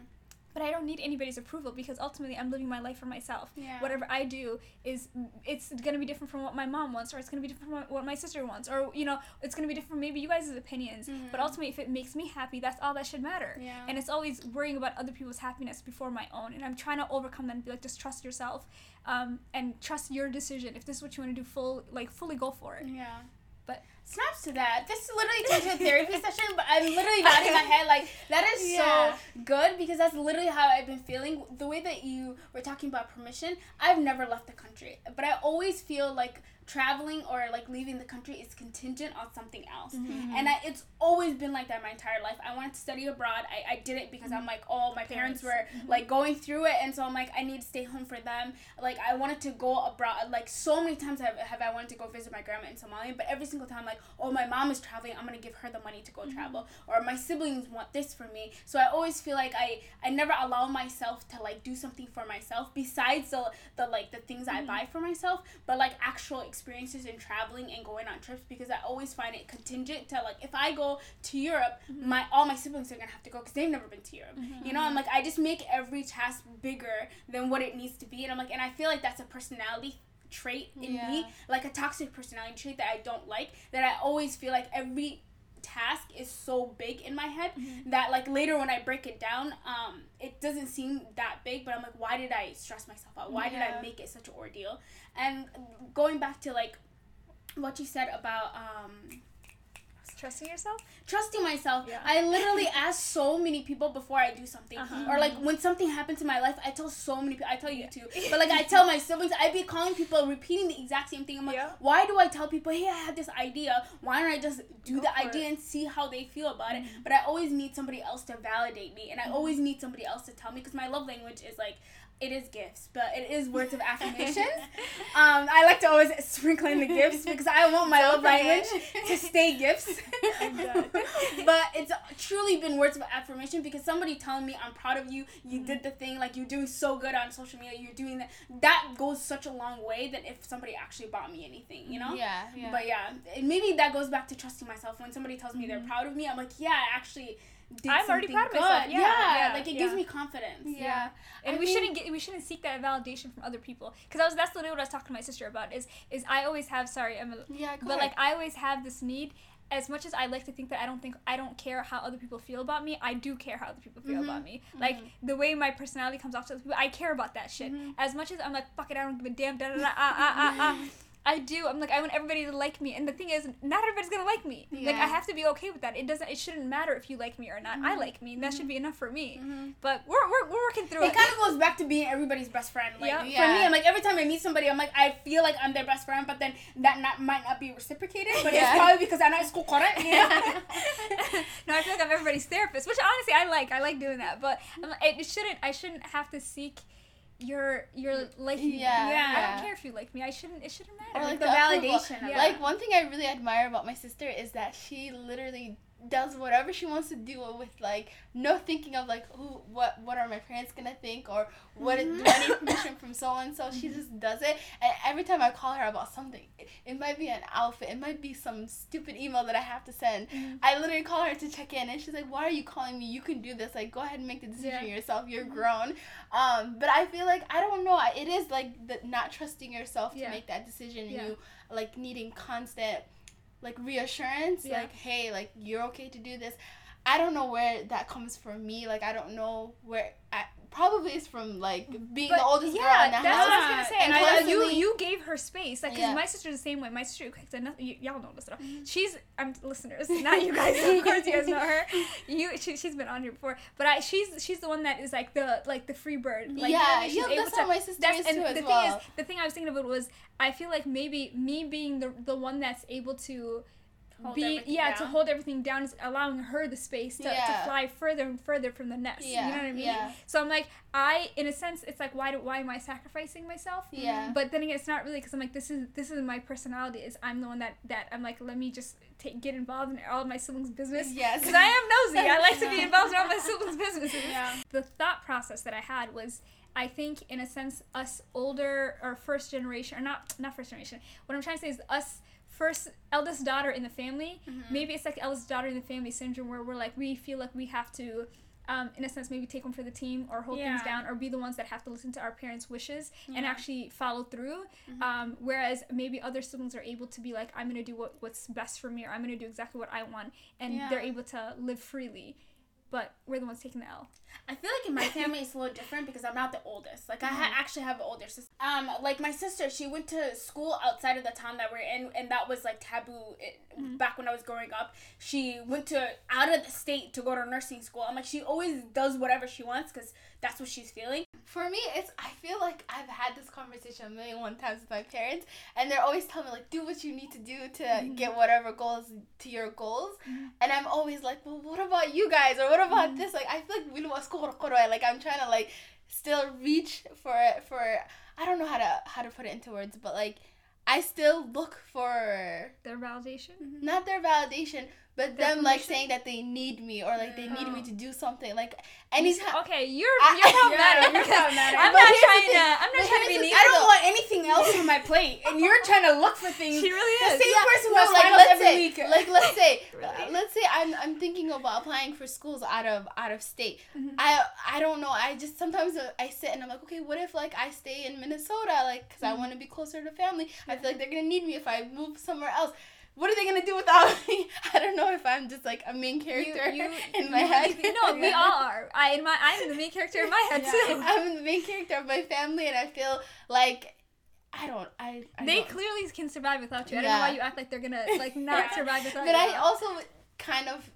but I don't need anybody's approval because ultimately I'm living my life for myself. Yeah. Whatever I do is it's gonna be different from what my mom wants, or it's gonna be different from what my sister wants, or you know, it's gonna be different from maybe you guys' opinions. Mm-hmm. But ultimately, if it makes me happy, that's all that should matter. Yeah. And it's always worrying about other people's happiness before my own. And I'm trying to overcome that and be like, just trust yourself, um, and trust your decision. If this is what you want to do, full like fully go for it. Yeah. But snaps to that. This literally turned to a therapy (laughs) session, but I'm literally nodding my head like that is yeah. so good because that's literally how I've been feeling. The way that you were talking about permission, I've never left the country, but I always feel like traveling or like leaving the country is contingent on something else. Mm-hmm. And I, it's always been like that my entire life. I wanted to study abroad. I, I did it because mm-hmm. I'm like, oh, my parents, parents were mm-hmm. like going through it. And so I'm like, I need to stay home for them. Like, I wanted to go abroad. Like, so many times have, have I wanted to go visit my grandma in Somalia. But every single time, like, oh, my mom is traveling. I'm going to give her the money to go mm-hmm. travel. Or my siblings want this for me. So I always feel like I, I never allow myself to like do something for myself besides the, the like the things I mm-hmm. buy for myself. But like actual experiences in traveling and going on trips because I always find it contingent to like if I go to Europe, mm-hmm. my all my siblings are gonna have to go because they've never been to Europe. Mm-hmm. You know, I'm like I just make every task bigger than what it needs to be, and I'm like, and I feel like that's a personality trait in yeah. me, like a toxic personality trait that I don't like. That I always feel like every task is so big in my head mm-hmm. that like later when I break it down, um, it doesn't seem that big, but I'm like, why did I stress myself out? Why yeah. did I make it such an ordeal? And going back to like what you said about um, Trusting yourself. trusting myself. Yeah. I literally (laughs) ask so many people before I do something, Uh-huh. or like when something happens in my life, I tell so many people. I tell you too, but like I tell my siblings, I'd be calling people, repeating the exact same thing. I'm like, Yeah. why do I tell people, hey, I had this idea? Why don't I just do Go the idea it. and see how they feel about it? Mhm. But I always need somebody else to validate me, and I always need somebody else to tell me because my love language is like. It is gifts, but it is words of affirmations. (laughs) um, I like to always sprinkle in the gifts because I want my love language to stay gifts. (laughs) (laughs) But it's truly been words of affirmation because somebody telling me I'm proud of you, you did the thing, like you're doing so good on social media, you're doing that. That goes such a long way than if somebody actually bought me anything, you know. Yeah, yeah. But yeah, maybe that goes back to trusting myself. When somebody tells me they're Mhm. proud of me, I'm like, yeah, actually I'm already proud of myself. Yeah, yeah, like it yeah. gives me confidence. yeah. and I we mean- shouldn't get we shouldn't seek that validation from other people because I was that's literally what I was talking to my sister about is is I always have sorry I'm a, Yeah, go but ahead. like I always have this need as much as I like to think that I don't think I don't care how other people feel about me, I do care how other people feel Mhm. about me. Like the way my personality comes off to other people, I care about that shit. Mhm. As much as I'm like, fuck it, I don't give a damn, da da da, ah ah ah ah. (laughs) I do. I'm like, I want everybody to like me, and the thing is, not everybody's gonna like me. Like, I have to be okay with that. It doesn't. It shouldn't matter if you like me or not. I like me, and that should be enough for me. Mhm. But we're, we're, we're working through It it. kind of goes back to being everybody's best friend. Like Yeah. for me, I'm like every time I meet somebody, I'm like I feel like I'm their best friend, but then that not might not be reciprocated. But Yeah. it's probably because I'm not school correct. You know? no, I feel like I'm everybody's therapist, which honestly I like. I like doing that, but I'm like, it shouldn't. I shouldn't have to seek your your liking. me. Yeah, I don't care if you like me. I shouldn't. It shouldn't Or matter. like the the, validation of Yeah. Like one thing I really admire about my sister is that she literally does whatever she wants to do with like no thinking of like who what what are my parents gonna think or what Mhm. do I need permission from so and so she just does it and every time I call her about something it, it might be an outfit it might be some stupid email that I have to send Mhm. I literally call her to check in and she's like why are you calling me you can do this like go ahead and make the decision Yeah. yourself you're grown um but I feel like I don't know it is like the not trusting yourself to Yeah. make that decision Yeah. and you like needing constant like reassurance Yeah. like hey like you're okay to do this i don't know where that comes from me like i don't know where I, probably it's from like being But the oldest yeah, girl in the that's house what I was gonna say. and And I, you you gave her space, like, cause Yeah. my sister's the same way. My sister, y- y'all know this. Mm-hmm. She's I'm listeners, not you guys. of course, you guys know her. (laughs) You she, she's been on here before, but I she's she's the one that is like the like the free bird. Like, you know yeah? Yeah that's how my sister that's is and too the as thing well is the thing I was thinking about was I feel like maybe me being the the one that's able to be yeah to hold everything down is allowing her the space to, Yeah. to fly further and further from the nest. yeah you know what I mean? yeah So I'm like I in a sense it's like why do why am I sacrificing myself? yeah But then again, it's not really because I'm like this is this is my personality. Is I'm the one that that I'm like let me just take get involved in all of my siblings' business. yes Because I am nosy. I like to be (laughs) involved in all my siblings' businesses. Yeah. The thought process that I had was, I think, in a sense, us older or first generation, or not not first generation. What I'm trying to say is us first eldest daughter in the family. Mhm. Maybe it's like eldest daughter in the family syndrome, where we're like we feel like we have to. Um, in a sense, maybe take one for the team or hold things down or be the ones that have to listen to our parents' wishes and actually follow through. Mhm. Um, whereas maybe other siblings are able to be like, I'm gonna do what, what's best for me or I'm gonna do exactly what I want, and they're able to live freely. But we're the ones taking the L. I feel like in my (laughs) family it's a little different because I'm not the oldest. Like I ha- actually have an older sister. Um, like my sister, she went to school outside of the town that we're in, and that was like taboo it, Mhm. back when I was growing up. She went to out of the state to go to nursing school. I'm like, she always does whatever she wants because that's what she's feeling. For me, it's I feel like I've had this conversation a million one times with my parents, and they're always telling me like, do what you need to do to Mhm. get whatever goals to your goals, Mhm. and I'm always like, well, what about you guys, or what about Mhm. this? Like, I feel like we like I'm trying to like still reach for for I don't know how to how to put it into words, but like I still look for Their validation. not their validation, but them like saying that they need me or like they need me Oh. to do something. Like anytime Okay, you're I- you're problematic. you're because problematic. I'm But not the trying to. I'm not trying to be the needy. I don't want anything else on my plate, and you're trying to look for things. She really The is. same person who no, has like let's every say, week. like let's say, (laughs) Really? uh, let's say I'm I'm thinking about applying for schools out of out of state. Mhm. I I don't know. I just sometimes I sit and I'm like, okay, what if like I stay in Minnesota, like, because I Mhm. want to be closer to family. I feel like they're gonna need me if I move somewhere else. What are they gonna do without (laughs) me? I don't know if I'm just like a main character you, (laughs) in my you head. no, we (laughs) all are. I in my I'm the main character in my head Yeah. too. I'm the main character of my family, and I feel like I don't. I. I they don't. clearly can survive without you. I don't know why you act like they're gonna like not Yeah. survive without But you. But I also kind of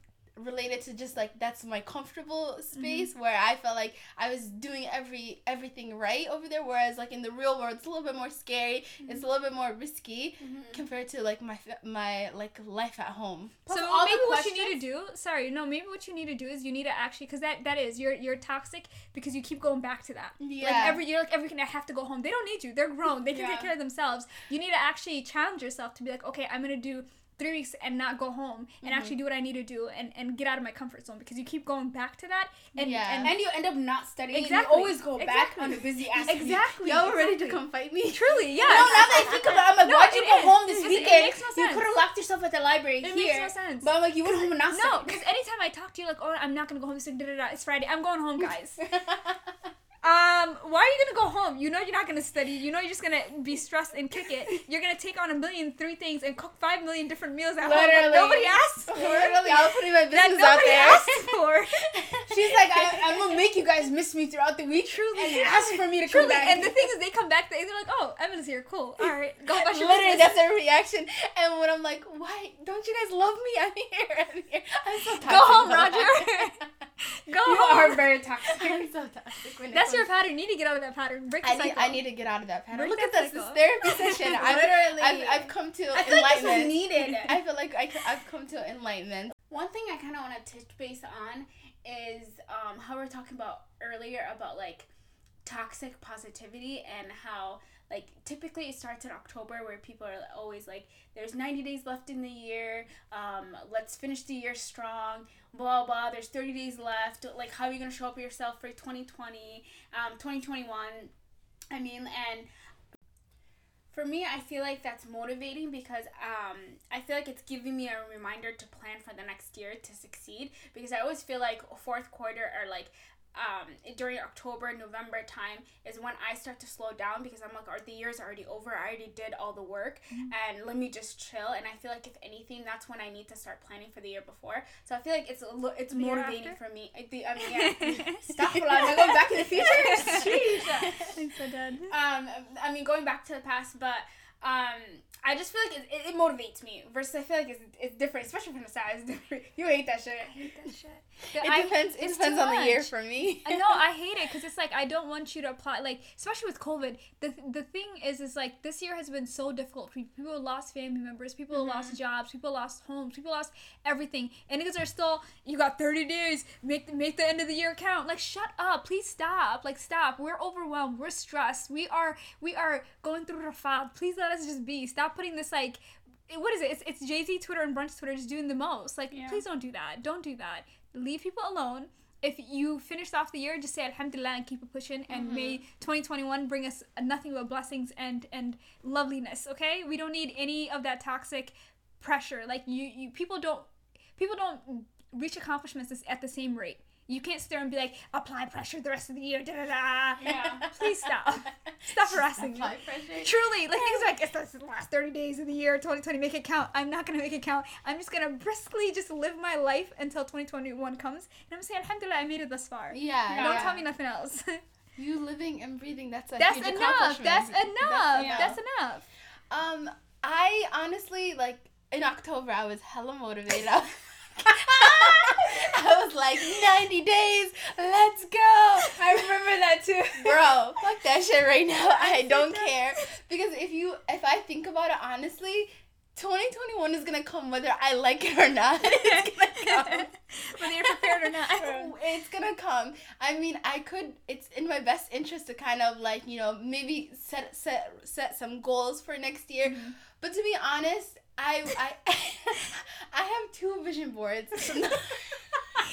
related to just like that's my comfortable mm-hmm. space where I felt like I was doing every everything right over there. Whereas like in the real world, it's a little bit more scary. Mm-hmm. It's a little bit more risky mm-hmm. compared to like my my like life at home. Plus so all the maybe what you need to do sorry no maybe what you need to do is you need to actually because that that is you're you're toxic because you keep going back to that. Yeah. like every you're like every weekend i have to go home. They don't need you. They're grown. They can Yeah. take care of themselves. You need to actually challenge yourself to be like okay i'm gonna do three weeks and not go home and mm-hmm. actually do what i need to do and and get out of my comfort zone because you keep going back to that and Yeah. and, And you end up not studying. Exactly. And you always go back Exactly. on a busy (laughs) ass. exactly Y'all are ready to come fight me? truly yeah No, now that I think about it, I'm like, No, why'd you go is. home this It's- it weekend? makes no sense. You could have locked yourself at the library it here. makes no sense But I'm like, you went home and not no because anytime i talk to you like oh i'm not gonna go home this week, da, da, da, it's friday i'm going home (laughs) guys (laughs) Um, why are you gonna go home? You know you're not gonna study. You know you're just gonna be stressed and kick it. (laughs) You're gonna take on a million three things and cook five million different meals at home that Literally. nobody asked for. Literally, I was putting my business out nobody there. asked for. (laughs) She's like, I, I'm gonna make you guys miss me throughout the week. Truly. And ask for me to come Truly, back. and the thing is, they come back. They, they're like, "Oh, Evan's here. Cool. All right, go (laughs) about your Literally, business." that's their reaction. And when I'm like, why don't you guys love me? I'm here. I'm here. I'm so toxic. Go home. Roger. Go you home. are very toxic. I'm so toxic. It That's your comes- pattern. You need to get out of that pattern. Break the I need, cycle. I need to get out of that pattern. Break Look at that this, this cycle. therapy session. (laughs) I've, Literally. I've, I've come to I feel like enlightenment. needed. (laughs) I feel like I've come to enlightenment. One thing I kind of want to touch base on is um, how we are talking about earlier about like toxic positivity and how like typically it starts in October where people are always like there's 90 days left in the year um, let's finish the year strong blah blah there's 30 days left like how are you to show up yourself for 2020 um, 2021 I mean and for me, I feel like that's motivating because um, I feel like it's giving me a reminder to plan for the next year to succeed. Because I always feel like fourth quarter or like um, during October, November time is when I start to slow down because I'm like, are the year's already over? I already did all the work, and let me just chill. And I feel like if anything, that's when I need to start planning for the year before. So I feel like it's a lo- it's The motivating for me. I, the, I mean, yeah. (laughs) Stop! Going back in the future? (laughs) Jeez. I'm so dead. um i mean going back to the past but um i just feel like it, it, it motivates me versus i feel like it's, it's different especially from the side it's different (laughs) you hate that shit I hate That shit. It I- depends. It depends on the year for me. I know I hate it because it's like I don't want you to apply like especially with COVID. The the thing is is like this year has been so difficult. Pe- People lost family members. People mm-hmm. lost jobs. People lost homes. People lost everything. And niggas are still you got thirty days. Make the, make the end of the year count. Like shut up. Please stop. Like stop. We're overwhelmed. We're stressed. We are we are going through rafad. Please let us just be. Stop putting this like. What is it? It's, it's Jay Z Twitter and Brunch Twitter just doing the most. Like, Yeah. please don't do that. Don't do that. Leave people alone if you finished off the year, just say Alhamdulillah and keep it pushing. And mm-hmm. may 2021 bring us nothing but blessings and and loveliness. Okay, we don't need any of that toxic pressure. Like you, you people don't people don't reach accomplishments at the same rate. You can't sit there and be like apply pressure the rest of the year. Da da da. Yeah. (laughs) Please stop. (laughs) Stop harassing me. Apply pressure. Truly, like things like it's the (laughs) last 30 days of the year, 2020, make it count. I'm not gonna make it count. I'm just gonna briskly just live my life until 2021 comes. And I'm saying, Alhamdulillah, I made it thus far. Yeah. Don't Yeah. tell me nothing else. You living and breathing. That's a That's huge enough. accomplishment. That's enough. yeah. That's enough. Um, I honestly like in October I was hella motivated. (laughs) I was like 90 days, let's go. i remember that too (laughs) Bro, fuck that shit right now. I don't care because if you if I think about it honestly, 2021 is gonna come whether I like it or not. (laughs) It's gonna come. Whether you're prepared or not. it's gonna come. I mean, I could. It's in my best interest to kind of like you know maybe set set set some goals for next year. Mm-hmm. But to be honest, I I (laughs) I have two vision boards. (laughs)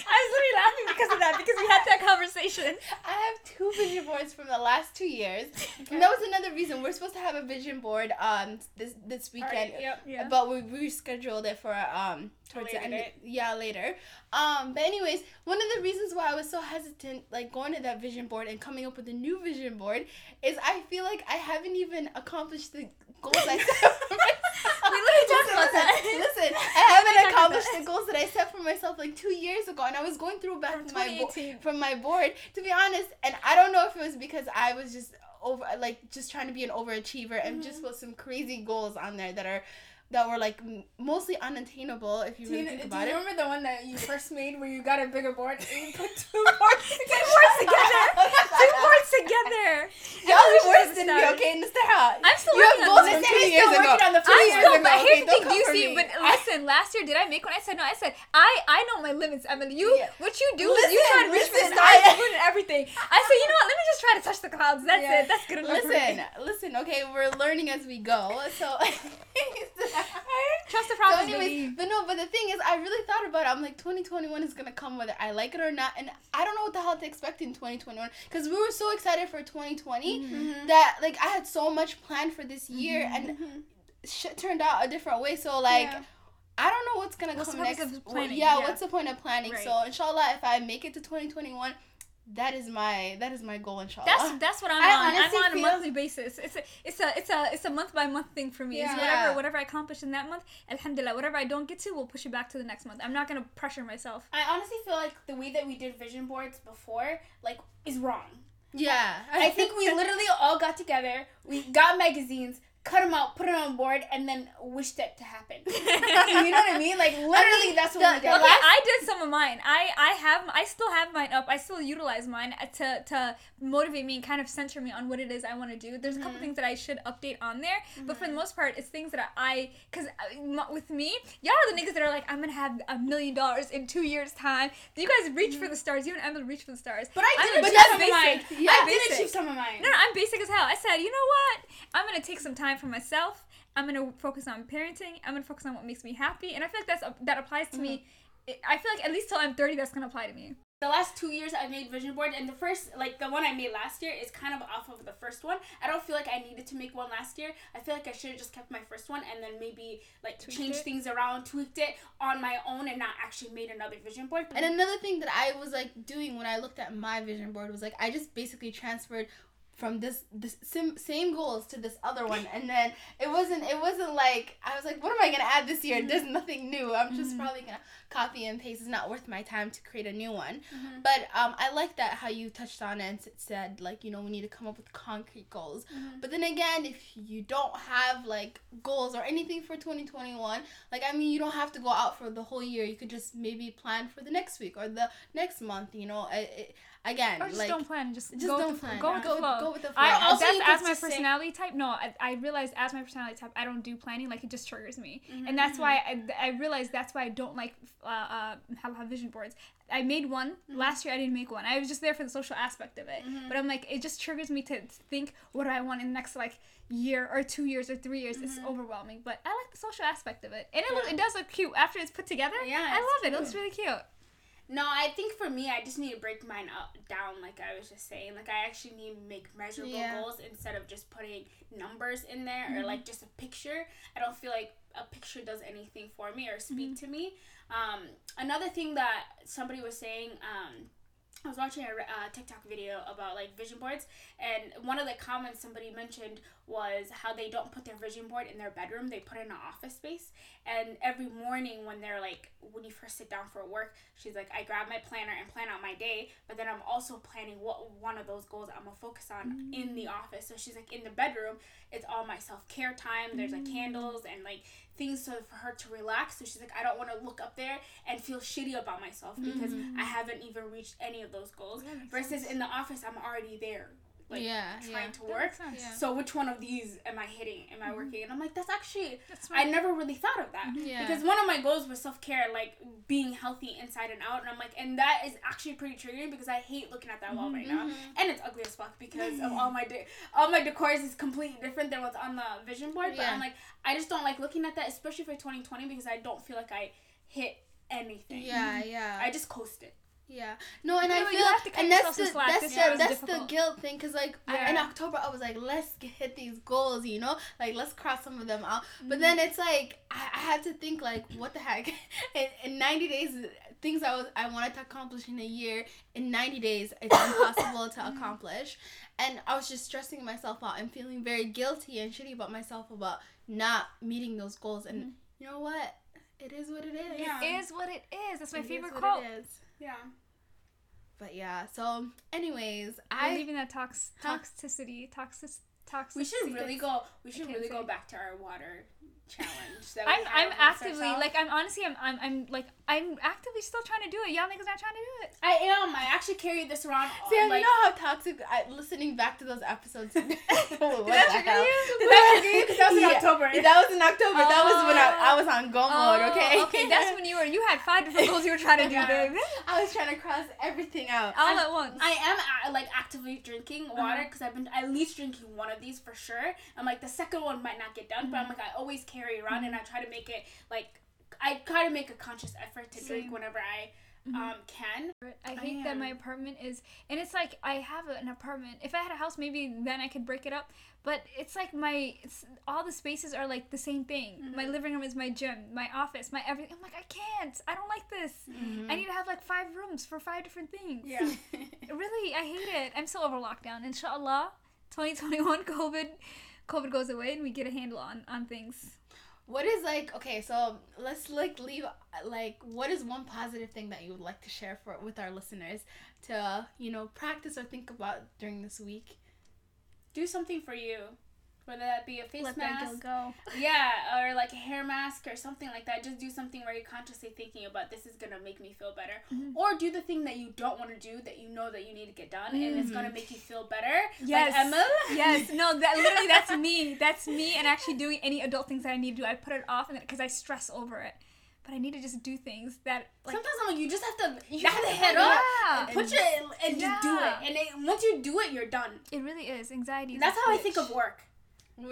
I was literally laughing because of that, because we had that conversation. I have two vision boards from the last two years, and that was another reason we're supposed to have a vision board um this this weekend. Alright, yep. Yeah. But we rescheduled it for um towards the end. date. yeah, later. Um, but anyways, one of the reasons why I was so hesitant, like going to that vision board and coming up with a new vision board, is I feel like I haven't even accomplished the goals I set for myself. We literally talked about listen, that. Listen, I (laughs) haven't accomplished the goals that I set for myself like two years ago, and I was going through back From my bo- from my board to be honest. And I don't know if it was because I was just over like just trying to be an overachiever and just Mm-hmm. put some crazy goals on there that are that were like m- mostly unattainable if you Do you, really think do about you it. remember the one that you first made where you got a bigger board and you put two (laughs) boards together? two boards together. Two boards together. (laughs) Y'all I wish are worse I than was me, started. okay? Nastara. I'm still you have working on goals this. from Listen, two years still ago. working on the Two two I'm years still, ago. but okay? here's the thing. Do you see? me. But listen, last year did I make one? I said no. I said I I know my limits, Emily. You Yeah. what you do is you Listen, try to reach for the listen, stars, I- you ruin everything. I said, you know what? Let me just try to touch the clouds. That's Yeah. it. That's good enough. Listen, listen, okay, we're learning as we go. So (laughs) (laughs) trust the So process, anyways, baby. but no, but the thing is, I really thought about it. I'm like, 2021 is gonna come whether I like it or not, and I don't know what the hell to expect in 2021 because we were so excited for 2020 Mm-hmm. that like I had so much planned for this year, and Mhm. shit turned out a different way. So like. Yeah. I don't know what's gonna What's come next. Yeah, Yeah. what's the point of planning? Right. So inshallah, if I make it to 2021, that is my that is my goal. Inshallah. That's that's what I'm I on. I'm on a monthly basis. It's a it's a it's a it's a month by month thing for me. It's Yeah. whatever whatever I accomplish in that month, alhamdulillah. Whatever I don't get to, we'll push it back to the next month. I'm not gonna pressure myself. I honestly feel like the way that we did vision boards before, like, is wrong. yeah. I think we literally all got together, we got magazines, cut them out, put it on board, and then wished it to happen. (laughs) you know what I mean? Like literally, that's what the- we did. Okay, last- I did some of mine. I I have I still have mine up. I still utilize mine uh, to to motivate me and kind of center me on what it is I want to do. There's a couple mm-hmm. things that I should update on there, but for the mm-hmm. most part, it's things that I because uh, with me, y'all are the niggas that are like I'm gonna have a million dollars in two years time. You guys reach for mm-hmm. the stars. You and Emily reach for the stars. but I did achieve that's some of mine. basic. Yeah, I did achieve some of mine. No, no, I'm basic as hell. I said, you know what? I'm gonna take some time for myself. I'm gonna focus on parenting. I'm gonna focus on what makes me happy, and I feel like that's that applies to me. Mm-hmm. I feel like at least till I'm 30, that's gonna apply to me. The last two years I've made vision board, and the first, like the one I made last year, is kind of off of the first one. I don't feel like I needed to make one last year. I feel like I should have just kept my first one and then maybe like Tweaked changed it? things around, tweaked it on my own, and not actually made another vision board. And another thing that I was like doing when I looked at my vision board was like I just basically transferred from this this sim, same goals to this other one. (clears throat) And then it wasn't it wasn't like I was like what am I gonna add this year? There's nothing new. I'm just probably gonna copy and paste. It's not worth my time to create a new one. Mhm. but um I like that how you touched on it and said like you know we need to come up with concrete goals. Mhm. but then again if you don't have like goals or anything for 2021 like I mean you don't have to go out for the whole year. You could just maybe plan for the next week or the next month you know? It, it, again Or just like don't plan. Just, just go don't with the, plan Go with go, the flow. go with the flow I, But also that's as my just say- personality type. No, I, I realized as my personality type, I don't do planning. Like it just triggers me, Mhm, and that's why I, I realized that's why I don't like uh, uh have, have vision boards. I made one last year. I didn't make one. I was just there for the social aspect of it. Mhm. But I'm like, it just triggers me to think, what do I want in the next like year or two years or three years? It's Mhm. overwhelming. But I like the social aspect of it, and it look, Yeah. it does look cute after it's put together. Yeah, I it's love it. It looks really cute. No, I think for me, I just need to break mine up down, like I was just saying. Like I actually need to make measurable Yeah. goals instead of just putting numbers in there or Mm-hmm. like just a picture. I don't feel like a picture does anything for me or speak Mm-hmm. to me. Um, another thing that somebody was saying, um, I was watching a uh, TikTok video about like vision boards, and one of the comments somebody mentioned was how they don't put their vision board in their bedroom; they put it in an office space. And every morning when they're like, when you first sit down for work, she's like, I grab my planner and plan out my day, but then I'm also planning what one of those goals I'm gonna focus on in the office. So she's like, in the bedroom, it's all my self care time. There's like mm. candles and like things so for her to relax. So she's like, I don't want to look up there and feel shitty about myself because mm. I haven't even reached any of those goals. Versus sense. in the office, I'm already there, like yeah trying yeah. to work. Yeah. So which one of these am I hitting? Am I working? And I'm like, that's actually That's I never really thought of that Yeah. because one of my goals was self care, like being healthy inside and out. And I'm like, and that is actually pretty triggering because I hate looking at that wall right now, and it's ugly as fuck because of all my de- all my decors is completely different than what's on the vision board. But. I'm like, I just don't like looking at that, especially for 2020 because I don't feel like I hit anything. yeah yeah I just coasted. Yeah. No, and I feel like and that's the that's This the that's difficult. the guilt thing because like I, in October I was like let's hit these goals you know like let's cross some of them out Mm-hmm. but then it's like I, I had to think like what the heck (laughs) in, in 90 days things I was I wanted to accomplish in a year in 90 days it's (coughs) impossible to Mm-hmm. accomplish and I was just stressing myself out and feeling very guilty and shitty about myself about not meeting those goals and Mm-hmm. you know what it is what it is Yeah. It is what it is. That's my It is favorite quote. Yeah. But yeah. So, anyways, I'm I leaving that tox Huh? toxicity, toxic, toxic. We should really go. We should can't really go back to our water challenge. That I'm, I'm actively ourselves. like I'm honestly I'm, I'm I'm like I'm actively still trying to do it. Y'all niggas not trying to do it. I am. I actually carried this around. see. I like, know how toxic. I, listening back to those episodes. what (laughs) (laughs) Did that trigger you? Did that trigger you? 'Cause (laughs) that was in Yeah. October. That was in October. That was when I, oh. I Oh. was on go mode. Oh, Okay. okay, that's when you were. You had five different goals you were trying to do, Yeah. I was trying to cross everything out. All at once. I am like actively drinking water Uh-huh. because I've been at least drinking one of these for sure. I'm like the second one might not get done, but I'm like I always carry around and I try to make it like I try to make a conscious effort to drink whenever I. um can. I I hate that my apartment is, and it's like I have an apartment. If I had a house, maybe then I could break it up. But it's like my, it's, all the spaces are like the same thing. My Mhm. living room is my gym, my office, my everything. I'm like, I can't. I don't like this. Mhm. I need to have like five rooms for five different things. Yeah. (laughs) (laughs) Really, I hate it. I'm still over lockdown. Inshallah, 2021 COVID, COVID goes away and we get a handle on on things. What is like okay, so let's like leave like what is one positive thing that you would like to share for with our listeners to you know practice or think about during this week? Do something for you. Whether that be a face Let mask, go. yeah, or like a hair mask or something like that. Just do something where you're consciously thinking about this is gonna make me feel better, Mhm. or do the thing that you don't want to do that you know that you need to get done, and it's gonna Mhm. make you feel better. Yes. like Emma. Yes, (laughs) no, that literally that's me. That's me, and actually doing any adult things that I need to do. I put it off, and because I stress over it. But I need to just do things that like Sometimes I'm like, you just have to You have to (laughs) head yeah. up, and put your and just do it, and it, once you do it, you're done. It really is anxiety. That's how I think of work.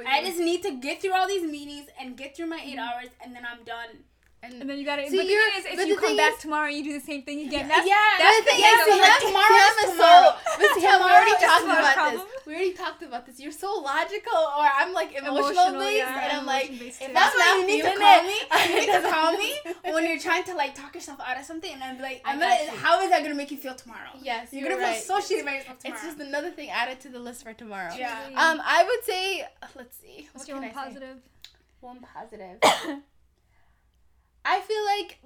I just need to get through all these meetings and get through my 8 Mm-hmm. hours, and then I'm done. And and then you gotta. See, but the thing is, if you come back is- tomorrow and you do the same thing again, Yeah, that's yeah, that's the thing thing is, of, Sam, like, (laughs) tomorrow is Sam tomorrow. so. But Sam, we Tomorrow already is talked about problem. this. We already talked about this. You're so logical, or I'm like emotional, Emotional, based, yeah, and I'm like, emotion-based if that's That's why you need to call it, me. (laughs) You need to call me (laughs) when you're trying to like talk yourself out of something, and I'm like, I I'm got gonna. How is that gonna make you feel tomorrow? Yes, You're, you're, gonna right. feel so shitty about yourself tomorrow. It's just another thing added to the list for tomorrow. Yeah. Um, I would say, let's see. What's your one positive? One positive. (coughs) I feel like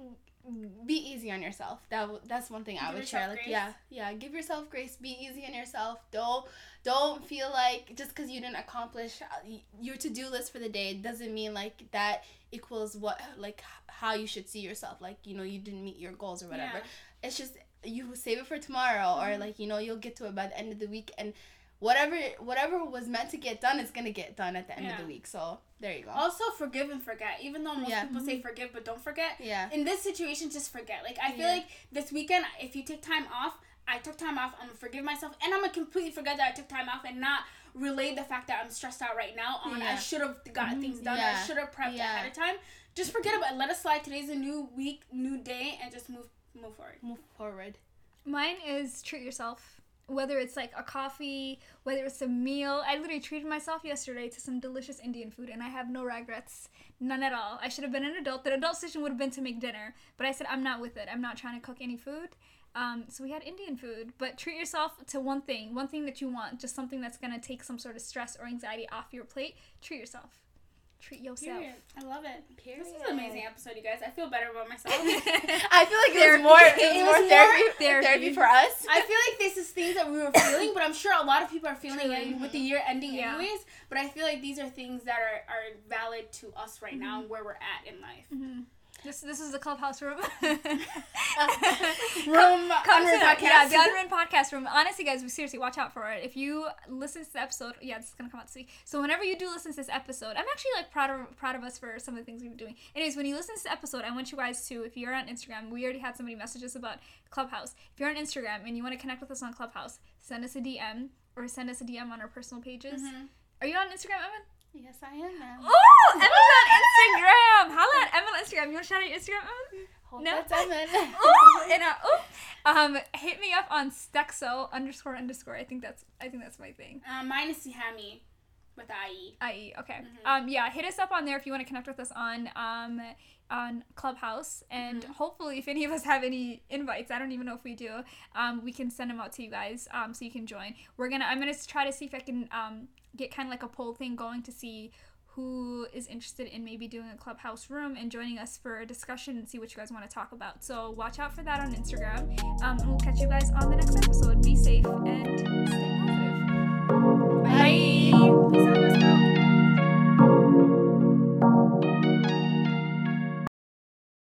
be easy on yourself. That w- that's one thing I would share. Like grace. yeah, yeah, give yourself grace. Be easy on yourself. Don't don't feel like just because you didn't accomplish uh, your to do list for the day doesn't mean like that equals what like how you should see yourself. Like you know you didn't meet your goals or whatever. Yeah. It's just you save it for tomorrow or Mhm. like you know you'll get to it by the end of the week and whatever whatever was meant to get done is gonna get done at the end of the week. So there you go. Also, forgive and forget. Even though most Yeah. people say forgive but don't forget, yeah. in this situation, just forget. Like I feel Yeah. like this weekend, if you take time off, I took time off. I'm gonna forgive myself, and I'm gonna completely forget that I took time off and not relay the fact that I'm stressed out right now. On Yeah. I should have got Mhm. things done. Yeah. I should have prepped Yeah. ahead of time. Just forget about it. Let it slide. Today's a new week, new day, and just move move forward. Move forward. Mine is treat yourself. Whether it's like a coffee, whether it's a meal. I literally treated myself yesterday to some delicious Indian food and I have no regrets. None at all. I should have been an adult. The adult decision would have been to make dinner. But I said, I'm not with it. I'm not trying to cook any food. Um, so we had Indian food. But treat yourself to one thing, one thing that you want, just something that's to take some sort of stress or anxiety off your plate. Treat yourself. Treat yourself. Period. I love it. Period. This is an amazing episode, you guys. I feel better about myself. (laughs) (laughs) I feel like it was more, (laughs) it was It was therapy, more therapy. therapy. for us. I feel like this is things that we were (coughs) feeling, but I'm sure a lot of people are feeling Truly. it with the year ending Yeah. anyways. But I feel like these are things that are, are valid to us right now and where we're at in life. Mhm. This this is the clubhouse room. (laughs) Room Come podcast. yeah, the Unwritten podcast room. Honestly, guys, seriously, watch out for it. If you listen to the episode, yeah, this is gonna come out this week. So whenever you do listen to this episode, I'm actually like proud of proud of us for some of the things we've been doing. Anyways, when you listen to this episode, I want you guys to, if you're on Instagram, we already had somebody message us about Clubhouse. If you're on Instagram and you want to connect with us on Clubhouse, send us a DM or send us a DM on our personal pages. Mhm. Are you on Instagram, Evan? Yes, I am now. Oh, Evan's on Instagram. (laughs) Holla at Evan on Instagram. You want to shout out your Instagram? Hope No. that's Evan. Ooh, (laughs) and uh, ooh. Um, hit me up on Stexo underscore underscore. I think that's I think that's my thing. Uh, mine is Sihami with IE. IE. Okay. Mhm. Um, yeah, hit us up on there if you want to connect with us on um on Clubhouse, and Mhm. hopefully, if any of us have any invites, I don't even know if we do. Um, we can send them out to you guys. Um, so you can join. We're gonna. I'm gonna try to see if I can um get kind of like a poll thing going to see who is interested in maybe doing a clubhouse room and joining us for a discussion and see what you guys want to talk about. So watch out for that on Instagram. Um, and we'll catch you guys on the next episode. Be safe and stay positive. Bye. Bye.